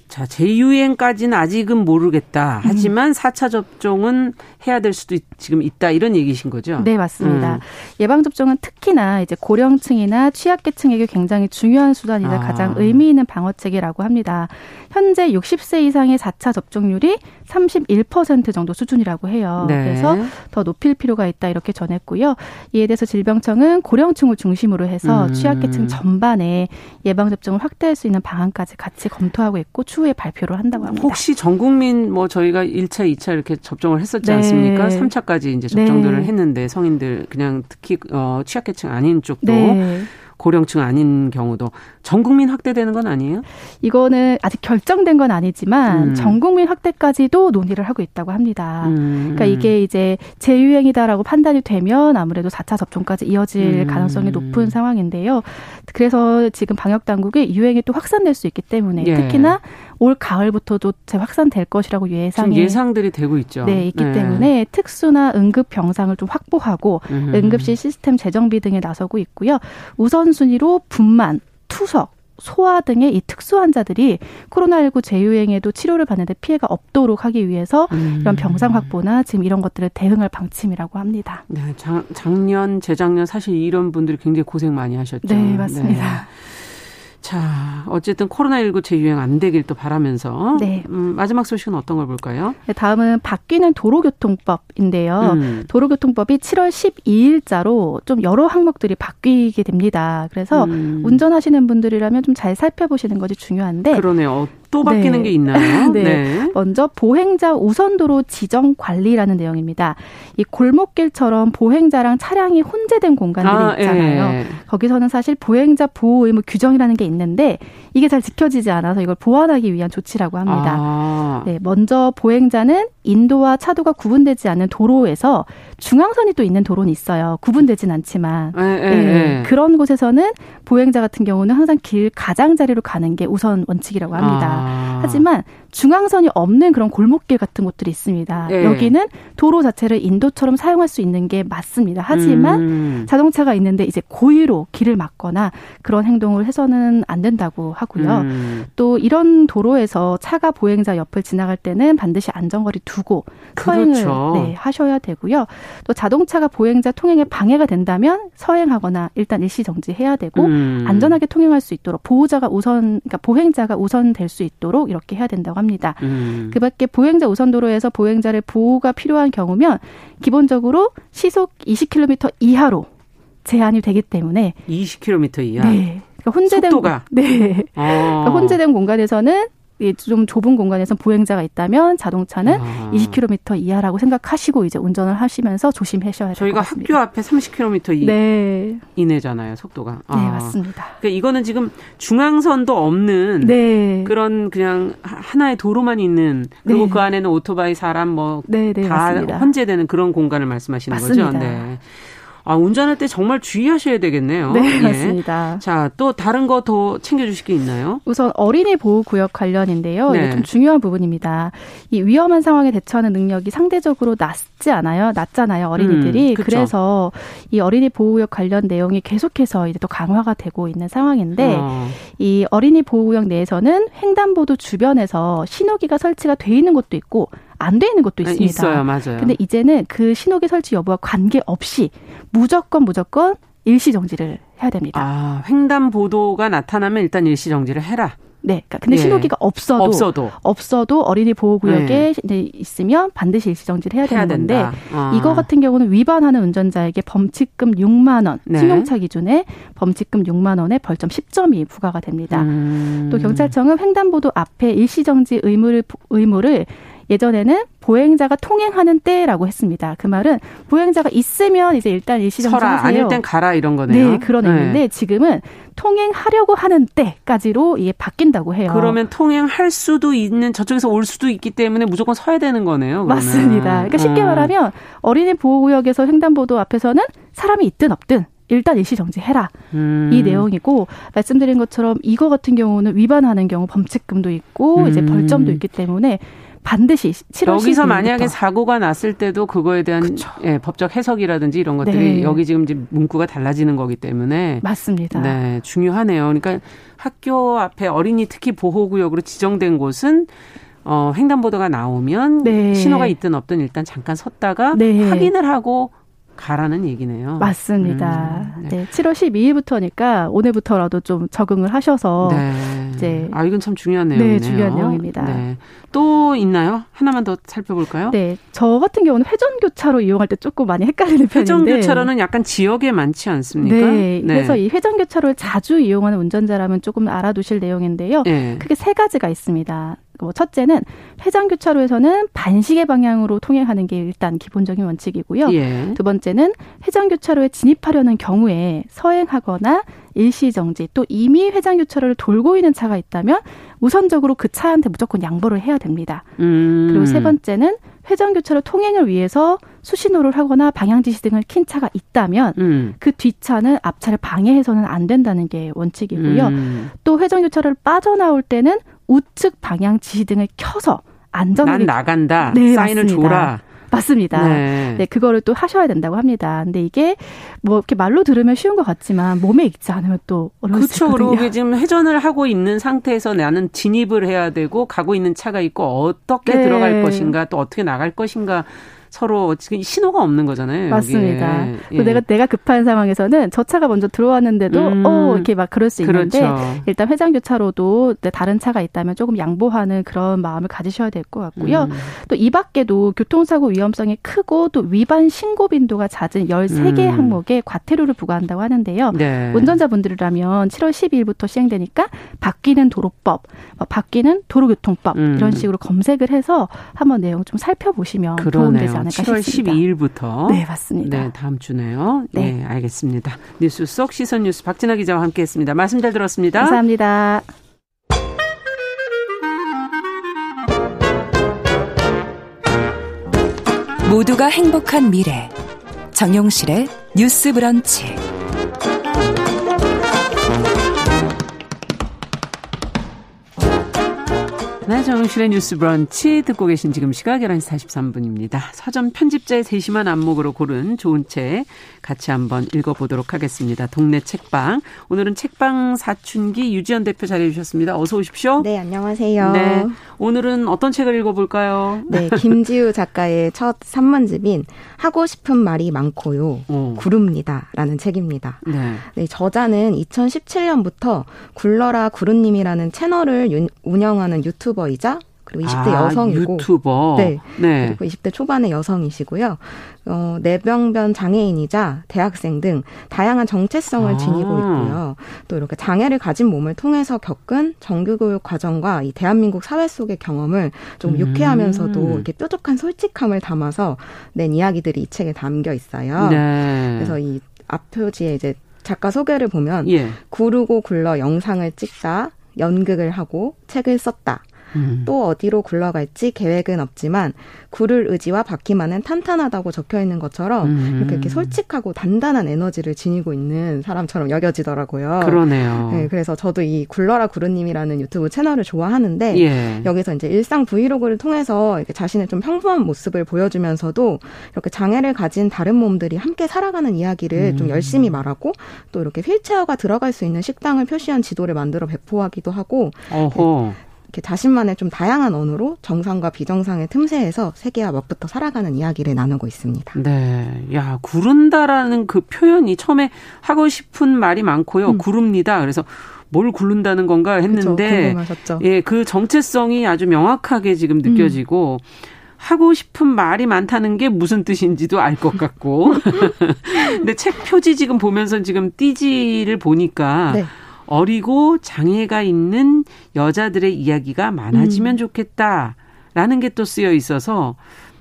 자, 재유행까지는 아직은 모르겠다. 하지만 음. 4차 접종은 해야 될 수도 지금 있다. 이런 얘기신 거죠? 네, 맞습니다. 음. 예방접종은 특히나 이제 고령층이나 취약계층에게 굉장히 중요한 수단이자 아. 가장 의미 있는 방어책이라고 합니다. 현재 60세 이상의 4차 접종률이 31% 정도 수준이라고 해요. 네. 그래서 더 높일 필요가 있다 이렇게 전했고요. 이에 대해서 질병청은 고령층을 중심으로 해서 음. 취약계층 전반에 예방접종을 확대할 수 있는 방안까지 같이 검토하고 있고 추후 에 발표를 한다고 합니다. 혹시 전 국민 뭐 저희가 1차, 2차 이렇게 접종을 했었지 네. 않습니까? 3차까지 이제 접종들을 네. 했는데 성인들 그냥 특히 어 취약계층 아닌 쪽도 네. 고령층 아닌 경우도 전 국민 확대되는 건 아니에요? 이거는 아직 결정된 건 아니지만 음. 전 국민 확대까지도 논의를 하고 있다고 합니다. 음. 그러니까 이게 이제 재유행이다라고 판단이 되면 아무래도 4차 접종까지 이어질 음. 가능성이 높은 상황인데요. 그래서 지금 방역 당국이 유행이 또 확산될 수 있기 때문에 예. 특히나 올 가을부터도 재확산될 것이라고 예상이 예상들이 되고 있죠. 네, 있기 네. 때문에 특수나 응급 병상을 좀 확보하고 음. 응급실 시스템 재정비 등에 나서고 있고요. 우선순위로 분만, 투석, 소아 등의 이 특수 환자들이 코로나19 재유행에도 치료를 받는데 피해가 없도록 하기 위해서 음. 이런 병상 확보나 지금 이런 것들을 대응할 방침이라고 합니다. 네, 작, 작년, 재작년 사실 이런 분들이 굉장히 고생 많이 하셨죠. 네, 맞습니다. 네. 자, 어쨌든 코로나19 재유행 안 되길 또 바라면서 네. 음, 마지막 소식은 어떤 걸 볼까요? 네, 다음은 바뀌는 도로교통법인데요. 음. 도로교통법이 7월 12일자로 좀 여러 항목들이 바뀌게 됩니다. 그래서 음. 운전하시는 분들이라면 좀 잘 살펴보시는 것이 중요한데 그러네요. 또 바뀌는 네. 게 있나요? [laughs] 네. 네. 먼저 보행자 우선도로 지정 관리라는 내용입니다. 이 골목길처럼 보행자랑 차량이 혼재된 공간들이 아, 있잖아요. 예. 거기서는 사실 보행자 보호 의무 규정이라는 게 있는데 이게 잘 지켜지지 않아서 이걸 보완하기 위한 조치라고 합니다. 아. 네, 먼저 보행자는 인도와 차도가 구분되지 않는 도로에서 중앙선이 또 있는 도로는 있어요. 구분되진 않지만 에, 에, 네, 에. 그런 곳에서는 보행자 같은 경우는 항상 길 가장자리로 가는 게 우선 원칙이라고 합니다. 아. 하지만 중앙선이 없는 그런 골목길 같은 곳들이 있습니다. 네. 여기는 도로 자체를 인도처럼 사용할 수 있는 게 맞습니다. 하지만 음. 자동차가 있는데 이제 고의로 길을 막거나 그런 행동을 해서는 안 된다고 하고요. 음. 또 이런 도로에서 차가 보행자 옆을 지나갈 때는 반드시 안전거리 두고 서행을 그렇죠. 네, 하셔야 되고요. 또 자동차가 보행자 통행에 방해가 된다면 서행하거나 일단 일시 정지해야 되고 음. 안전하게 통행할 수 있도록 보호자가 우선 그러니까 보행자가 우선 될 수 있도록 이렇게 해야 된다고 합니다. 음. 그밖에 보행자 우선 도로에서 보행자를 보호가 필요한 경우면 기본적으로 시속 20km 이하로 제한이 되기 때문에 20km 이하. 네. 그러니까 혼재된 속도가. 네. 아. 그러니까 혼재된 공간에서는 좀 좁은 공간에서 보행자가 있다면 자동차는 아. 20km 이하라고 생각하시고 이제 운전을 하시면서 조심하셔야 될것 저희가 학교 앞에 30km 이, 네. 이내잖아요, 속도가. 아. 네, 맞습니다. 그러니까 이거는 지금 중앙선도 없는 네. 그런 그냥 하나의 도로만 있는 그리고 네. 그 안에는 오토바이 사람 뭐다 네, 네, 혼재되는 그런 공간을 말씀하시는 맞습니다. 거죠. 네. 아, 운전할 때 정말 주의하셔야 되겠네요. 네, 예. 맞습니다. 자, 또 다른 거 더 챙겨주실 게 있나요? 우선 어린이 보호 구역 관련인데요. 네. 좀 중요한 부분입니다. 이 위험한 상황에 대처하는 능력이 상대적으로 낮지 않아요? 낮잖아요, 어린이들이. 음, 그래서 이 어린이 보호구역 관련 내용이 계속해서 이제 또 강화가 되고 있는 상황인데, 어. 이 어린이 보호구역 내에서는 횡단보도 주변에서 신호기가 설치가 돼 있는 곳도 있고, 안돼 있는 것도 네, 있습니다. 있어요, 맞아요. 근데 이제는 그 신호기 설치 여부와 관계없이 무조건 무조건 일시 정지를 해야 됩니다. 아, 횡단 보도가 나타나면 일단 일시 정지를 해라. 네. 그러니까 근데 예. 신호기가 없어도, 없어도 없어도 어린이 보호 구역에 네. 있으면 반드시 일시 정지를 해야, 해야 되는 건데 아. 이거 같은 경우는 위반하는 운전자에게 범칙금 6만 원, 네. 승용차 기준에 범칙금 6만 원에 벌점 10점이 부과가 됩니다. 음. 또 경찰청은 횡단보도 앞에 일시 정지 의무를 의무를 예전에는 보행자가 통행하는 때라고 했습니다. 그 말은 보행자가 있으면 이제 일단 일시정지하세요. 아닐 땐 가라 이런 거네요. 네, 그런 의미인데 네. 지금은 통행하려고 하는 때까지로 이게 바뀐다고 해요. 그러면 통행할 수도 있는 저쪽에서 올 수도 있기 때문에 무조건 서야 되는 거네요. 그러면. 맞습니다. 그러니까 쉽게 음. 말하면 어린이 보호구역에서 횡단보도 앞에서는 사람이 있든 없든 일단 일시 정지해라 음. 이 내용이고 말씀드린 것처럼 이거 같은 경우는 위반하는 경우 범칙금도 있고 음. 이제 벌점도 있기 때문에 반드시 7월 여기서 만약에 사고가 났을 때도 그거에 대한 예, 법적 해석이라든지 이런 것들이 네. 여기 지금 이제 문구가 달라지는 거기 때문에 맞습니다. 네, 중요하네요. 그러니까 학교 앞에 어린이 특히 보호구역으로 지정된 곳은 어, 횡단보도가 나오면 네. 신호가 있든 없든 일단 잠깐 섰다가 네. 확인을 하고 가라는 얘기네요. 맞습니다. 음, 네. 네. 7월 12일부터니까 오늘부터라도 좀 적응을 하셔서 네. 이제 아 이건 참 중요한 네, 내용이네요. 네, 중요한 내용입니다. 네. 또 있나요? 하나만 더 살펴볼까요? 네, 저 같은 경우는 회전 교차로 이용할 때 조금 많이 헷갈리는 편인데 회전 교차로는 약간 지역에 많지 않습니까? 네, 네. 그래서 이 회전 교차로를 자주 이용하는 운전자라면 조금 알아두실 내용인데요. 네. 크게 세 가지가 있습니다. 뭐 첫째는 회전 교차로에서는 반시계 방향으로 통행하는 게 일단 기본적인 원칙이고요. 예. 두 번째는 회전 교차로에 진입하려는 경우에 서행하거나 일시 정지 또 이미 회전 교차로를 돌고 있는 차가 있다면 우선적으로 그 차한테 무조건 양보를 해야 됩니다. 음. 그리고 세 번째는 회전 교차로 통행을 위해서 수신호를 하거나 방향 지시 등을 킨 차가 있다면 음. 그 뒷차는 앞차를 방해해서는 안 된다는 게 원칙이고요. 음. 또 회전 교차로를 빠져나올 때는 우측 방향 지시 등을 켜서 안전하게 난 나간다. 네, 사인을 맞습니다. 줘라. 맞습니다. 네. 네. 그거를 또 하셔야 된다고 합니다. 근데 이게 뭐 이렇게 말로 들으면 쉬운 것 같지만 몸에 익지 않으면 또 어려울 그렇죠. 수 있거든요. 그리고 지금 회전을 하고 있는 상태에서 나는 진입을 해야 되고 가고 있는 차가 있고 어떻게 네. 들어갈 것인가 또 어떻게 나갈 것인가 서로 지금 신호가 없는 거잖아요. 맞습니다. 예. 내가 내가 급한 상황에서는 저 차가 먼저 들어왔는데도 음. 어 이렇게 막 그럴 수 있는데 그렇죠. 일단 회전 교차로도 다른 차가 있다면 조금 양보하는 그런 마음을 가지셔야 될 것 같고요. 음. 또이 밖에도 교통사고 위험성이 크고 또 위반 신고 빈도가 잦은 13개 음. 항목에 과태료를 부과한다고 하는데요. 네. 운전자분들이라면 7월 12일부터 시행되니까 바뀌는 도로법, 뭐 바뀌는 도로교통법 음. 이런 식으로 검색을 해서 한번 내용 좀 살펴보시면 도움되지 않을까 않을까 7월 싶습니다. 12일부터. 네, 맞습니다. 네, 다음 주네요. 네. 네, 알겠습니다. 뉴스 속 시선 뉴스 박진아 기자와 함께했습니다. 말씀 잘 들었습니다. 감사합니다. 모두가 행복한 미래. 정용실의 뉴스 브런치. 네, 정용실의 뉴스 브런치 듣고 계신 지금 시각 11시 43분입니다. 서점 편집자의 세심한 안목으로 고른 좋은 책 같이 한번 읽어보도록 하겠습니다. 동네 책방. 오늘은 책방 사춘기 유지연 대표 자리해 주셨습니다. 어서 오십시오. 네, 안녕하세요. 네, 오늘은 어떤 책을 읽어볼까요? 네, 김지우 작가의 첫 산문집인 하고 싶은 말이 많고요. 오. 구릅니다 라는 책입니다. 네. 네, 저자는 2017년부터 굴러라 구름님이라는 채널을 운영하는 유튜 버이자 그리고 20대 아, 여성이고 유튜버. 네. 네. 그리고 20대 초반의 여성이시고요. 어, 뇌병변 장애인이자 대학생 등 다양한 정체성을 아. 지니고 있고요. 또 이렇게 장애를 가진 몸을 통해서 겪은 정규교육 과정과 이 대한민국 사회 속의 경험을 좀 음. 유쾌하면서도 이렇게 뾰족한 솔직함을 담아서 낸 이야기들이 이 책에 담겨 있어요. 네. 그래서 이 앞표지에 이제 작가 소개를 보면 예. 구르고 굴러 영상을 찍다, 연극을 하고 책을 썼다. 음. 또 어디로 굴러갈지 계획은 없지만 구를 의지와 바퀴만은 탄탄하다고 적혀 있는 것처럼 음. 이렇게, 이렇게 솔직하고 단단한 에너지를 지니고 있는 사람처럼 여겨지더라고요. 그러네요. 네, 그래서 저도 이 굴러라 구루님이라는 유튜브 채널을 좋아하는데 예. 여기서 이제 일상 브이로그를 통해서 이렇게 자신의 좀 평범한 모습을 보여주면서도 이렇게 장애를 가진 다른 몸들이 함께 살아가는 이야기를 음. 좀 열심히 말하고 또 이렇게 휠체어가 들어갈 수 있는 식당을 표시한 지도를 만들어 배포하기도 하고 이렇게 자신만의 좀 다양한 언어로 정상과 비정상의 틈새에서 세계와 멋부터 살아가는 이야기를 나누고 있습니다. 네. 야, 구른다라는 그 표현이 처음에 하고 싶은 말이 많고요. 음. 구릅니다. 그래서 뭘 굴른다는 건가 했는데 그쵸, 예, 그 정체성이 아주 명확하게 지금 느껴지고 음. 하고 싶은 말이 많다는 게 무슨 뜻인지도 알 것 같고. [laughs] [laughs] 근데 책 표지 지금 보면서 지금 띠지를 보니까 네. 어리고 장애가 있는 여자들의 이야기가 많아지면 음. 좋겠다 라는 게 또 쓰여 있어서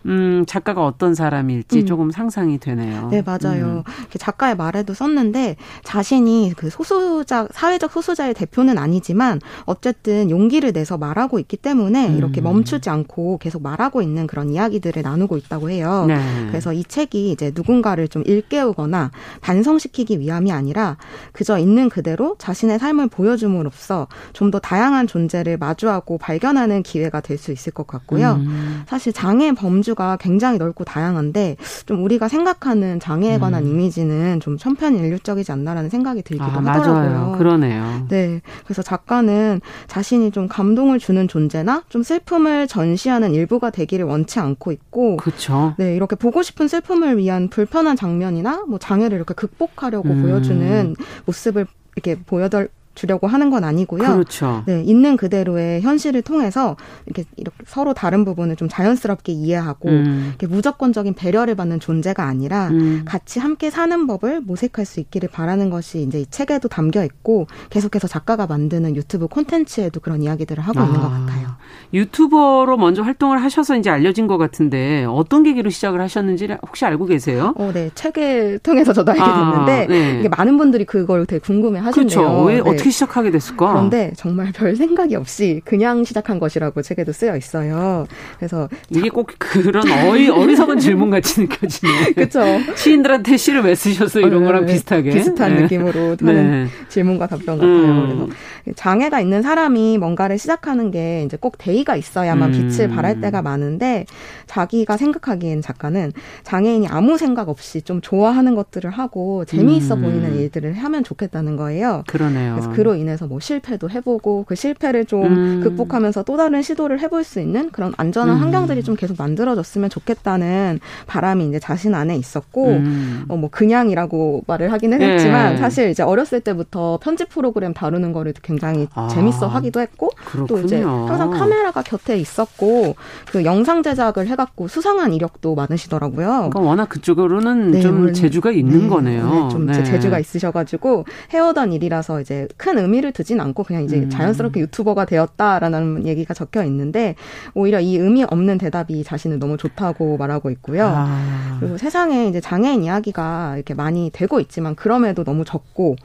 음, 작가가 어떤 사람일지 음. 조금 상상이 되네요. 네, 맞아요. 음. 작가의 말에도 썼는데 자신이 그 소수자, 사회적 소수자의 대표는 아니지만 어쨌든 용기를 내서 말하고 있기 때문에 음. 이렇게 멈추지 않고 계속 말하고 있는 그런 이야기들을 나누고 있다고 해요. 네. 그래서 이 책이 이제 누군가를 좀 일깨우거나 반성시키기 위함이 아니라 그저 있는 그대로 자신의 삶을 보여줌으로써 좀 더 다양한 존재를 마주하고 발견하는 기회가 될 수 있을 것 같고요. 음. 사실 장애 범주 이슈가 굉장히 넓고 다양한데 좀 우리가 생각하는 장애에 관한 음. 이미지는 좀 천편일률적이지 않나라는 생각이 들기도 아, 하더라고요. 맞아요. 그러네요. 네. 그래서 작가는 자신이 좀 감동을 주는 존재나 좀 슬픔을 전시하는 일부가 되기를 원치 않고 있고 그렇죠. 네, 이렇게 보고 싶은 슬픔을 위한 불편한 장면이나 뭐 장애를 이렇게 극복하려고 음. 보여주는 모습을 이렇게 보여달 주려고 하는 건 아니고요. 그렇죠. 네, 있는 그대로의 현실을 통해서 이렇게, 이렇게 서로 다른 부분을 좀 자연스럽게 이해하고 음. 이렇게 무조건적인 배려를 받는 존재가 아니라 음. 같이 함께 사는 법을 모색할 수 있기를 바라는 것이 이제 이 책에도 담겨 있고 계속해서 작가가 만드는 유튜브 콘텐츠에도 그런 이야기들을 하고 아. 있는 것 같아요. 유튜버로 먼저 활동을 하셔서 이제 알려진 것 같은데 어떤 계기로 시작을 하셨는지 혹시 알고 계세요? 어, 네. 책을 통해서 저도 알게 아, 됐는데 아, 네. 많은 분들이 그걸 되게 궁금해 하시네요. 그렇죠. 왜 네. 어떻게 시작하게 됐을까? 그런데 정말 별 생각이 없이 그냥 시작한 것이라고 책에도 쓰여 있어요. 그래서 이게 꼭 그런 어리, 어리석은 질문 같이 느껴지네. [laughs] 그렇죠. 시인들한테 시를 왜 쓰셨어 이런 어, 거랑 비슷하게 비슷한 네. 느낌으로 하는 네. 질문과 답변 같아요. 음. 그래서 장애가 있는 사람이 뭔가를 시작하는 게 이제 꼭 대의가 있어야만 음. 빛을 발할 때가 많은데 자기가 생각하기엔 작가는 장애인이 아무 생각 없이 좀 좋아하는 것들을 하고 재미있어 음. 보이는 일들을 하면 좋겠다는 거예요. 그러네요. 그래서 그로 인해서 뭐 실패도 해보고 그 실패를 좀 음. 극복하면서 또 다른 시도를 해볼 수 있는 그런 안전한 음. 환경들이 좀 계속 만들어졌으면 좋겠다는 바람이 이제 자신 안에 있었고 음. 어, 뭐 그냥이라고 말을 하기는 네. 했지만 사실 이제 어렸을 때부터 편집 프로그램 다루는 거를 굉장히 아. 재밌어 하기도 했고 그렇군요. 또 이제 항상 카메라가 곁에 있었고 그 영상 제작을 해갖고 수상한 이력도 많으시더라고요. 그러니까 워낙 그쪽으로는 네, 좀 재주가 있는 네, 거네요. 네, 좀 네. 재주가 있으셔가지고 해오던 일이라서 이제 큰 의미를 두진 않고 그냥 이제 음. 자연스럽게 유튜버가 되었다라는 얘기가 적혀 있는데 오히려 이 의미 없는 대답이 자신을 너무 좋다고 말하고 있고요. 아. 그리고 세상에 이제 장애인 이야기가 이렇게 많이 되고 있지만 그럼에도 너무 적고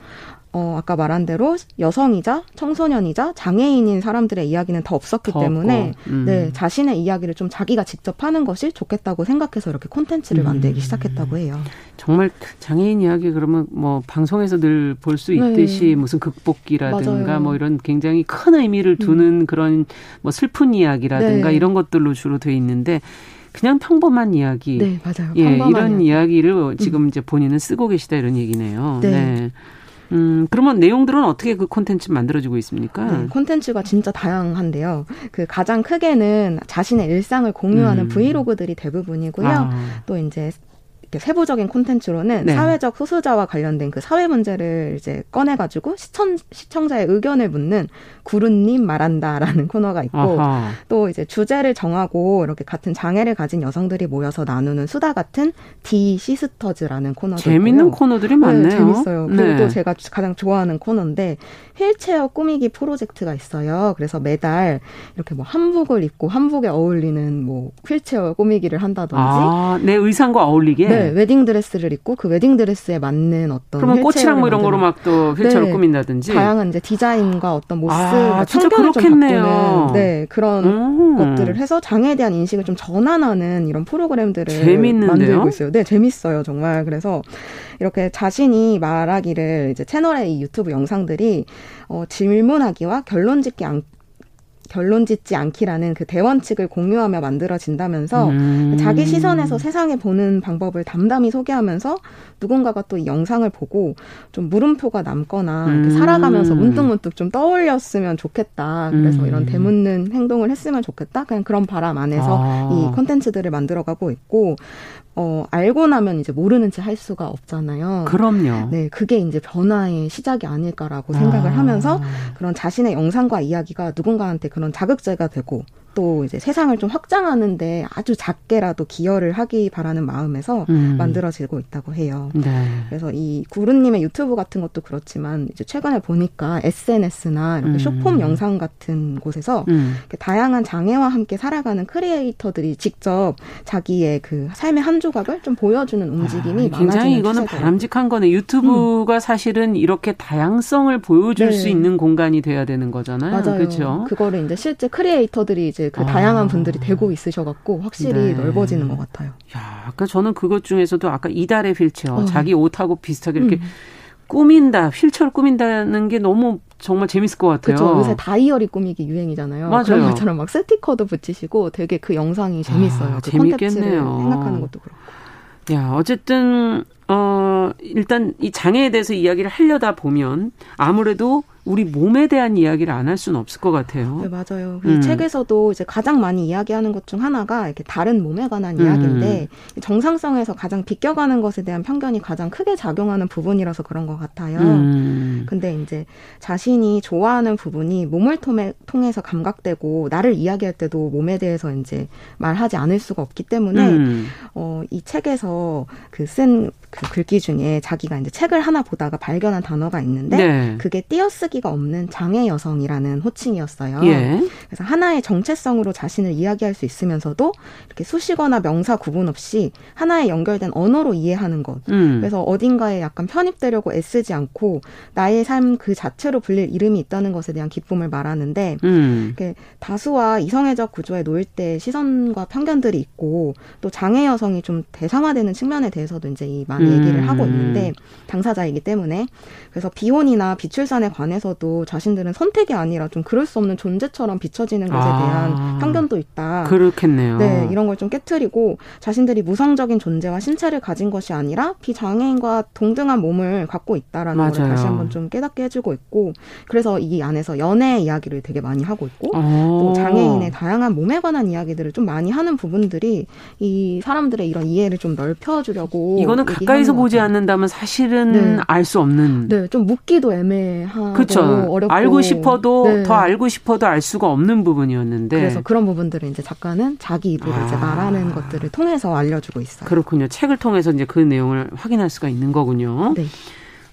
어, 아까 말한 대로 여성이자 청소년이자 장애인인 사람들의 이야기는 더 없었기 더 때문에 음. 네, 자신의 이야기를 좀 자기가 직접 하는 것이 좋겠다고 생각해서 이렇게 콘텐츠를 음. 만들기 시작했다고 해요. 정말 장애인 이야기 그러면 뭐 방송에서 늘 볼 수 있듯이 네. 무슨 극복기라든가 맞아요. 뭐 이런 굉장히 큰 의미를 음. 두는 음. 그런 뭐 슬픈 이야기라든가 네. 이런 것들로 주로 돼 있는데 그냥 평범한 이야기. 네, 맞아요. 예, 이런 이야기. 를 지금 음. 이제 본인은 쓰고 계시다 이런 얘기네요. 네. 네. 음, 그러면 내용들은 어떻게 그 콘텐츠 만들어지고 있습니까? 네, 콘텐츠가 진짜 다양한데요. 그 가장 크게는 자신의 일상을 공유하는 음. 브이로그들이 대부분이고요. 아. 또 이제 세부적인 콘텐츠로는 네. 사회적 소수자와 관련된 그 사회 문제를 이제 꺼내가지고 시청, 시청자의 의견을 묻는 구르님 말한다라는 [laughs] 코너가 있고 아하. 또 이제 주제를 정하고 이렇게 같은 장애를 가진 여성들이 모여서 나누는 수다 같은 디 시스터즈라는 코너도 재밌는 있고요. 코너들이 많네요. 네, 재밌어요. 그리고 네. 또 제가 가장 좋아하는 코너인데 휠체어 꾸미기 프로젝트가 있어요. 그래서 매달 이렇게 뭐 한복을 입고 한복에 어울리는 뭐 휠체어 꾸미기를 한다든지 아, 내 의상과 어울리게 네, 네, 웨딩 드레스를 입고 그 웨딩 드레스에 맞는 어떤 그러면 꽃이랑 뭐 이런 거로 막 또 휠체어를 네. 꾸민다든지 다양한 이제 디자인과 어떤 모습, 아, 진짜 그렇겠네요. 네 그런 음. 것들을 해서 장애에 대한 인식을 좀 전환하는 이런 프로그램들을 재밌는데요? 만들고 있어요. 네, 재밌어요 정말. 그래서 이렇게 자신이 말하기를 이제 채널의 이 유튜브 영상들이 어, 질문하기와 결론 짓기 않, 결론 짓지 않기라는 그 대원칙을 공유하며 만들어진다면서 음. 자기 시선에서 세상에 보는 방법을 담담히 소개하면서 누군가가 또 이 영상을 보고 좀 물음표가 남거나 음. 살아가면서 문득문득 좀 떠올렸으면 좋겠다. 그래서 음. 이런 되묻는 행동을 했으면 좋겠다. 그냥 그런 바람 안에서 아. 이 콘텐츠들을 만들어가고 있고 어, 알고 나면 이제 모르는 채 할 수가 없잖아요. 그럼요. 네, 그게 이제 변화의 시작이 아닐까라고 생각을 아. 하면서 그런 자신의 영상과 이야기가 누군가한테 그런 자극제가 되고 또 이제 세상을 좀 확장하는데 아주 작게라도 기여를 하기 바라는 마음에서 음. 만들어지고 있다고 해요. 네. 그래서 이 구루님의 유튜브 같은 것도 그렇지만 이제 최근에 보니까 SNS나 이렇게 음. 쇼폼 영상 같은 곳에서 음. 다양한 장애와 함께 살아가는 크리에이터들이 직접 자기의 그 삶의 한 조각을 좀 보여주는 움직임이 아, 굉장히 이거는 추세더라고요. 바람직한 거네. 유튜브가 음. 사실은 이렇게 다양성을 보여줄 네. 수 있는 공간이 돼야 되는 거잖아요. 맞아요. 그렇죠. 그거를 이제 실제 크리에이터들이 이제 그 아. 다양한 분들이 되고 있으셔갖고 확실히 네. 넓어지는 것 같아요. 야, 아까 저는 그것 중에서도 아까 이달의 휠체어 어. 자기 옷하고 비슷하게 이렇게 음. 꾸민다, 휠체어를 꾸민다는 게 너무 정말 재밌을 것 같아요. 그렇죠. 요새 다이어리 꾸미기 유행이잖아요. 맞아요. 그런 것처럼 막 스티커도 붙이시고 되게 그 영상이 재밌어요. 아, 그 재밌겠네요. 생각하는 것도 그렇고. 야, 어쨌든 어 일단 이 장애에 대해서 이야기를 하려다 보면 아무래도 우리 몸에 대한 이야기를 안 할 수는 없을 것 같아요. 네, 맞아요. 음. 이 책에서도 이제 가장 많이 이야기하는 것 중 하나가 이렇게 다른 몸에 관한 음. 이야기인데 정상성에서 가장 비껴가는 것에 대한 편견이 가장 크게 작용하는 부분이라서 그런 것 같아요. 음. 근데 이제 자신이 좋아하는 부분이 몸을 통해, 통해서 감각되고 나를 이야기할 때도 몸에 대해서 이제 말하지 않을 수가 없기 때문에 음. 어, 이 책에서 그쓴 그 글귀 중에 자기가 이제 책을 하나 보다가 발견한 단어가 있는데 네. 그게 띄어쓰기 가 없는 장애 여성이라는 호칭이었어요. 예. 그래서 하나의 정체성으로 자신을 이야기할 수 있으면서도 이렇게 수식어나 명사 구분 없이 하나의 연결된 언어로 이해하는 것. 음. 그래서 어딘가에 약간 편입되려고 애쓰지 않고 나의 삶 그 자체로 불릴 이름이 있다는 것에 대한 기쁨을 말하는데 음. 다수와 이성애적 구조에 놓일 때 시선과 편견들이 있고 또 장애 여성이 좀 대상화되는 측면에 대해서도 이제 이 많은 음. 얘기를 하고 있는데 당사자이기 때문에 그래서 비혼이나 비출산에 관해서 도 자신들은 선택이 아니라 좀 그럴 수 없는 존재처럼 비춰지는 것에 아. 대한 아. 편견도 있다. 그렇겠네요. 네, 이런 걸 좀 깨트리고 자신들이 무성적인 존재와 신체를 가진 것이 아니라 비장애인과 동등한 몸을 갖고 있다라는 맞아요. 걸 다시 한번 좀 깨닫게 해주고 있고 그래서 이 안에서 연애 이야기를 되게 많이 하고 있고 오. 또 장애인의 다양한 몸에 관한 이야기들을 좀 많이 하는 부분들이 이 사람들의 이런 이해를 좀 넓혀주려고 이거는 가까이서 보지 않는다면 사실은 네. 알수 없는. 네, 좀 묻기도 애매하고 그렇죠. 어렵고 알고 싶어도 네. 더 알고 싶어도 알 수가 없는 부분이었는데. 그래서 그런 부분들을 이제 작가는 자기 입으로 아. 이제 말하는 것들을 통해서 알려주고 있어요. 그렇군요. 책을 통해서 이제 그 내용을 확인할 수가 있는 거군요. 네.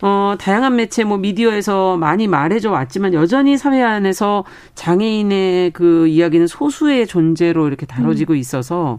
어, 다양한 매체, 뭐, 미디어에서 많이 말해줘 왔지만 여전히 사회 안에서 장애인의 그 이야기는 소수의 존재로 이렇게 다뤄지고 음. 있어서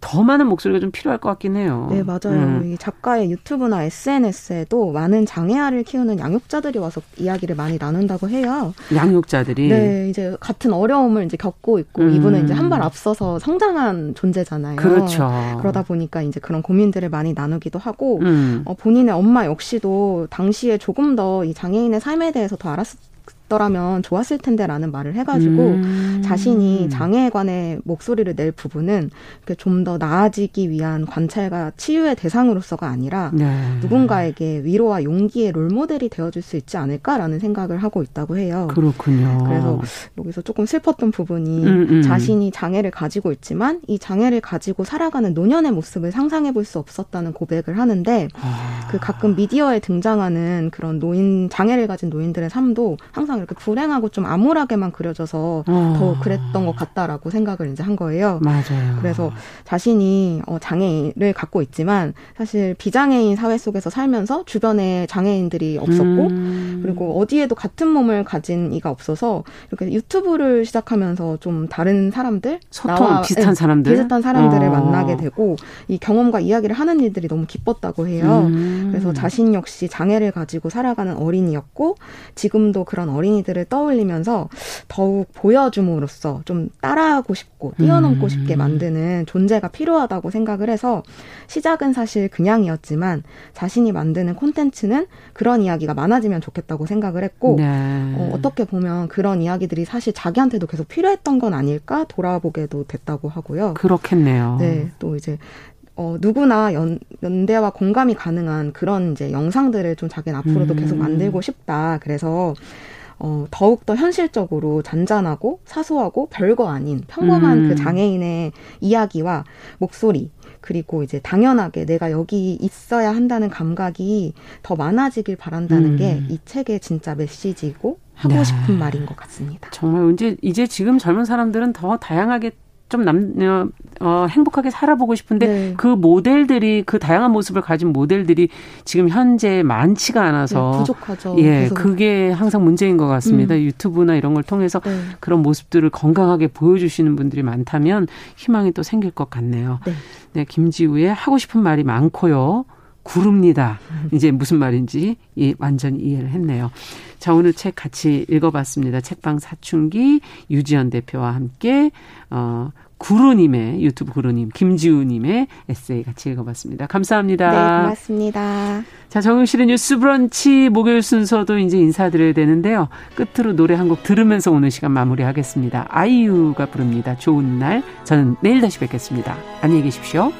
더 많은 목소리가 좀 필요할 것 같긴 해요. 네, 맞아요. 음. 작가의 유튜브나 SNS에도 많은 장애아를 키우는 양육자들이 와서 이야기를 많이 나눈다고 해요. 양육자들이? 네, 이제 같은 어려움을 이제 겪고 있고 음. 이분은 이제 한 발 앞서서 성장한 존재잖아요. 그렇죠. 그러다 보니까 이제 그런 고민들을 많이 나누기도 하고 음. 어, 본인의 엄마 역시도 당시에 조금 더 이 장애인의 삶에 대해서 더 알았 있더라면 좋았을 텐데라는 말을 해가지고 음. 자신이 장애에 관해 목소리를 낼 부분은 좀 더 나아지기 위한 관찰과 치유의 대상으로서가 아니라 네. 누군가에게 위로와 용기의 롤모델이 되어줄 수 있지 않을까라는 생각을 하고 있다고 해요. 그렇군요. 그래서 여기서 조금 슬펐던 부분이 음, 음. 자신이 장애를 가지고 있지만 이 장애를 가지고 살아가는 노년의 모습을 상상해 볼 수 없었다는 고백을 하는데 아. 그 가끔 미디어에 등장하는 그런 노인 장애를 가진 노인들의 삶도 항상 이렇게 불행하고 좀 암울하게만 그려져서 어. 더 그랬던 것 같다라고 생각을 이제 한 거예요. 맞아요. 그래서 자신이 어, 장애를 갖고 있지만 사실 비장애인 사회 속에서 살면서 주변에 장애인들이 없었고 음. 그리고 어디에도 같은 몸을 가진 이가 없어서 이렇게 유튜브를 시작하면서 좀 다른 사람들 소통 나와, 비슷한 네, 사람들 비슷한 사람들을 어. 만나게 되고 이 경험과 이야기를 하는 일들이 너무 기뻤다고 해요. 음. 그래서 자신 역시 장애를 가지고 살아가는 어린이였고 지금도 그런 어린 이들을 떠올리면서 더욱 보여줌으로써 좀 따라하고 싶고 뛰어넘고 음. 싶게 만드는 존재가 필요하다고 생각을 해서 시작은 사실 그냥이었지만 자신이 만드는 콘텐츠는 그런 이야기가 많아지면 좋겠다고 생각을 했고 네. 어, 어떻게 보면 그런 이야기들이 사실 자기한테도 계속 필요했던 건 아닐까 돌아보게도 됐다고 하고요. 그렇겠네요. 네, 또 이제 어, 누구나 연, 연대와 공감이 가능한 그런 이제 영상들을 좀 자기는 앞으로도 음. 계속 만들고 싶다. 그래서 어, 더욱더 현실적으로 잔잔하고 사소하고 별거 아닌 평범한 그 음. 그 장애인의 이야기와 목소리, 그리고 이제 당연하게 내가 여기 있어야 한다는 감각이 더 많아지길 바란다는 음. 게이 책의 진짜 메시지고 하고 네. 싶은 말인 것 같습니다. 정말 이제 이제 지금 젊은 사람들은 더 다양하게 좀 남, 어, 어, 행복하게 살아보고 싶은데 네. 그 모델들이 그 다양한 모습을 가진 모델들이 지금 현재 많지가 않아서 네, 부족하죠. 예, 계속. 그게 항상 문제인 것 같습니다. 음. 유튜브나 이런 걸 통해서 네. 그런 모습들을 건강하게 보여주시는 분들이 많다면 희망이 또 생길 것 같네요. 네, 네 김지우의 하고 싶은 말이 많고요. 구릅니다. 이제 무슨 말인지 예, 완전히 이해를 했네요. 자, 오늘 책 같이 읽어봤습니다. 책방 사춘기 유지연 대표와 함께, 어, 구루님의, 유튜브 구루님, 김지우님의 에세이 같이 읽어봤습니다. 감사합니다. 네, 고맙습니다. 자, 정용실의 뉴스 브런치 목요일 순서도 이제 인사드려야 되는데요. 끝으로 노래 한 곡 들으면서 오늘 시간 마무리하겠습니다. 아이유가 부릅니다. 좋은 날. 저는 내일 다시 뵙겠습니다. 안녕히 계십시오.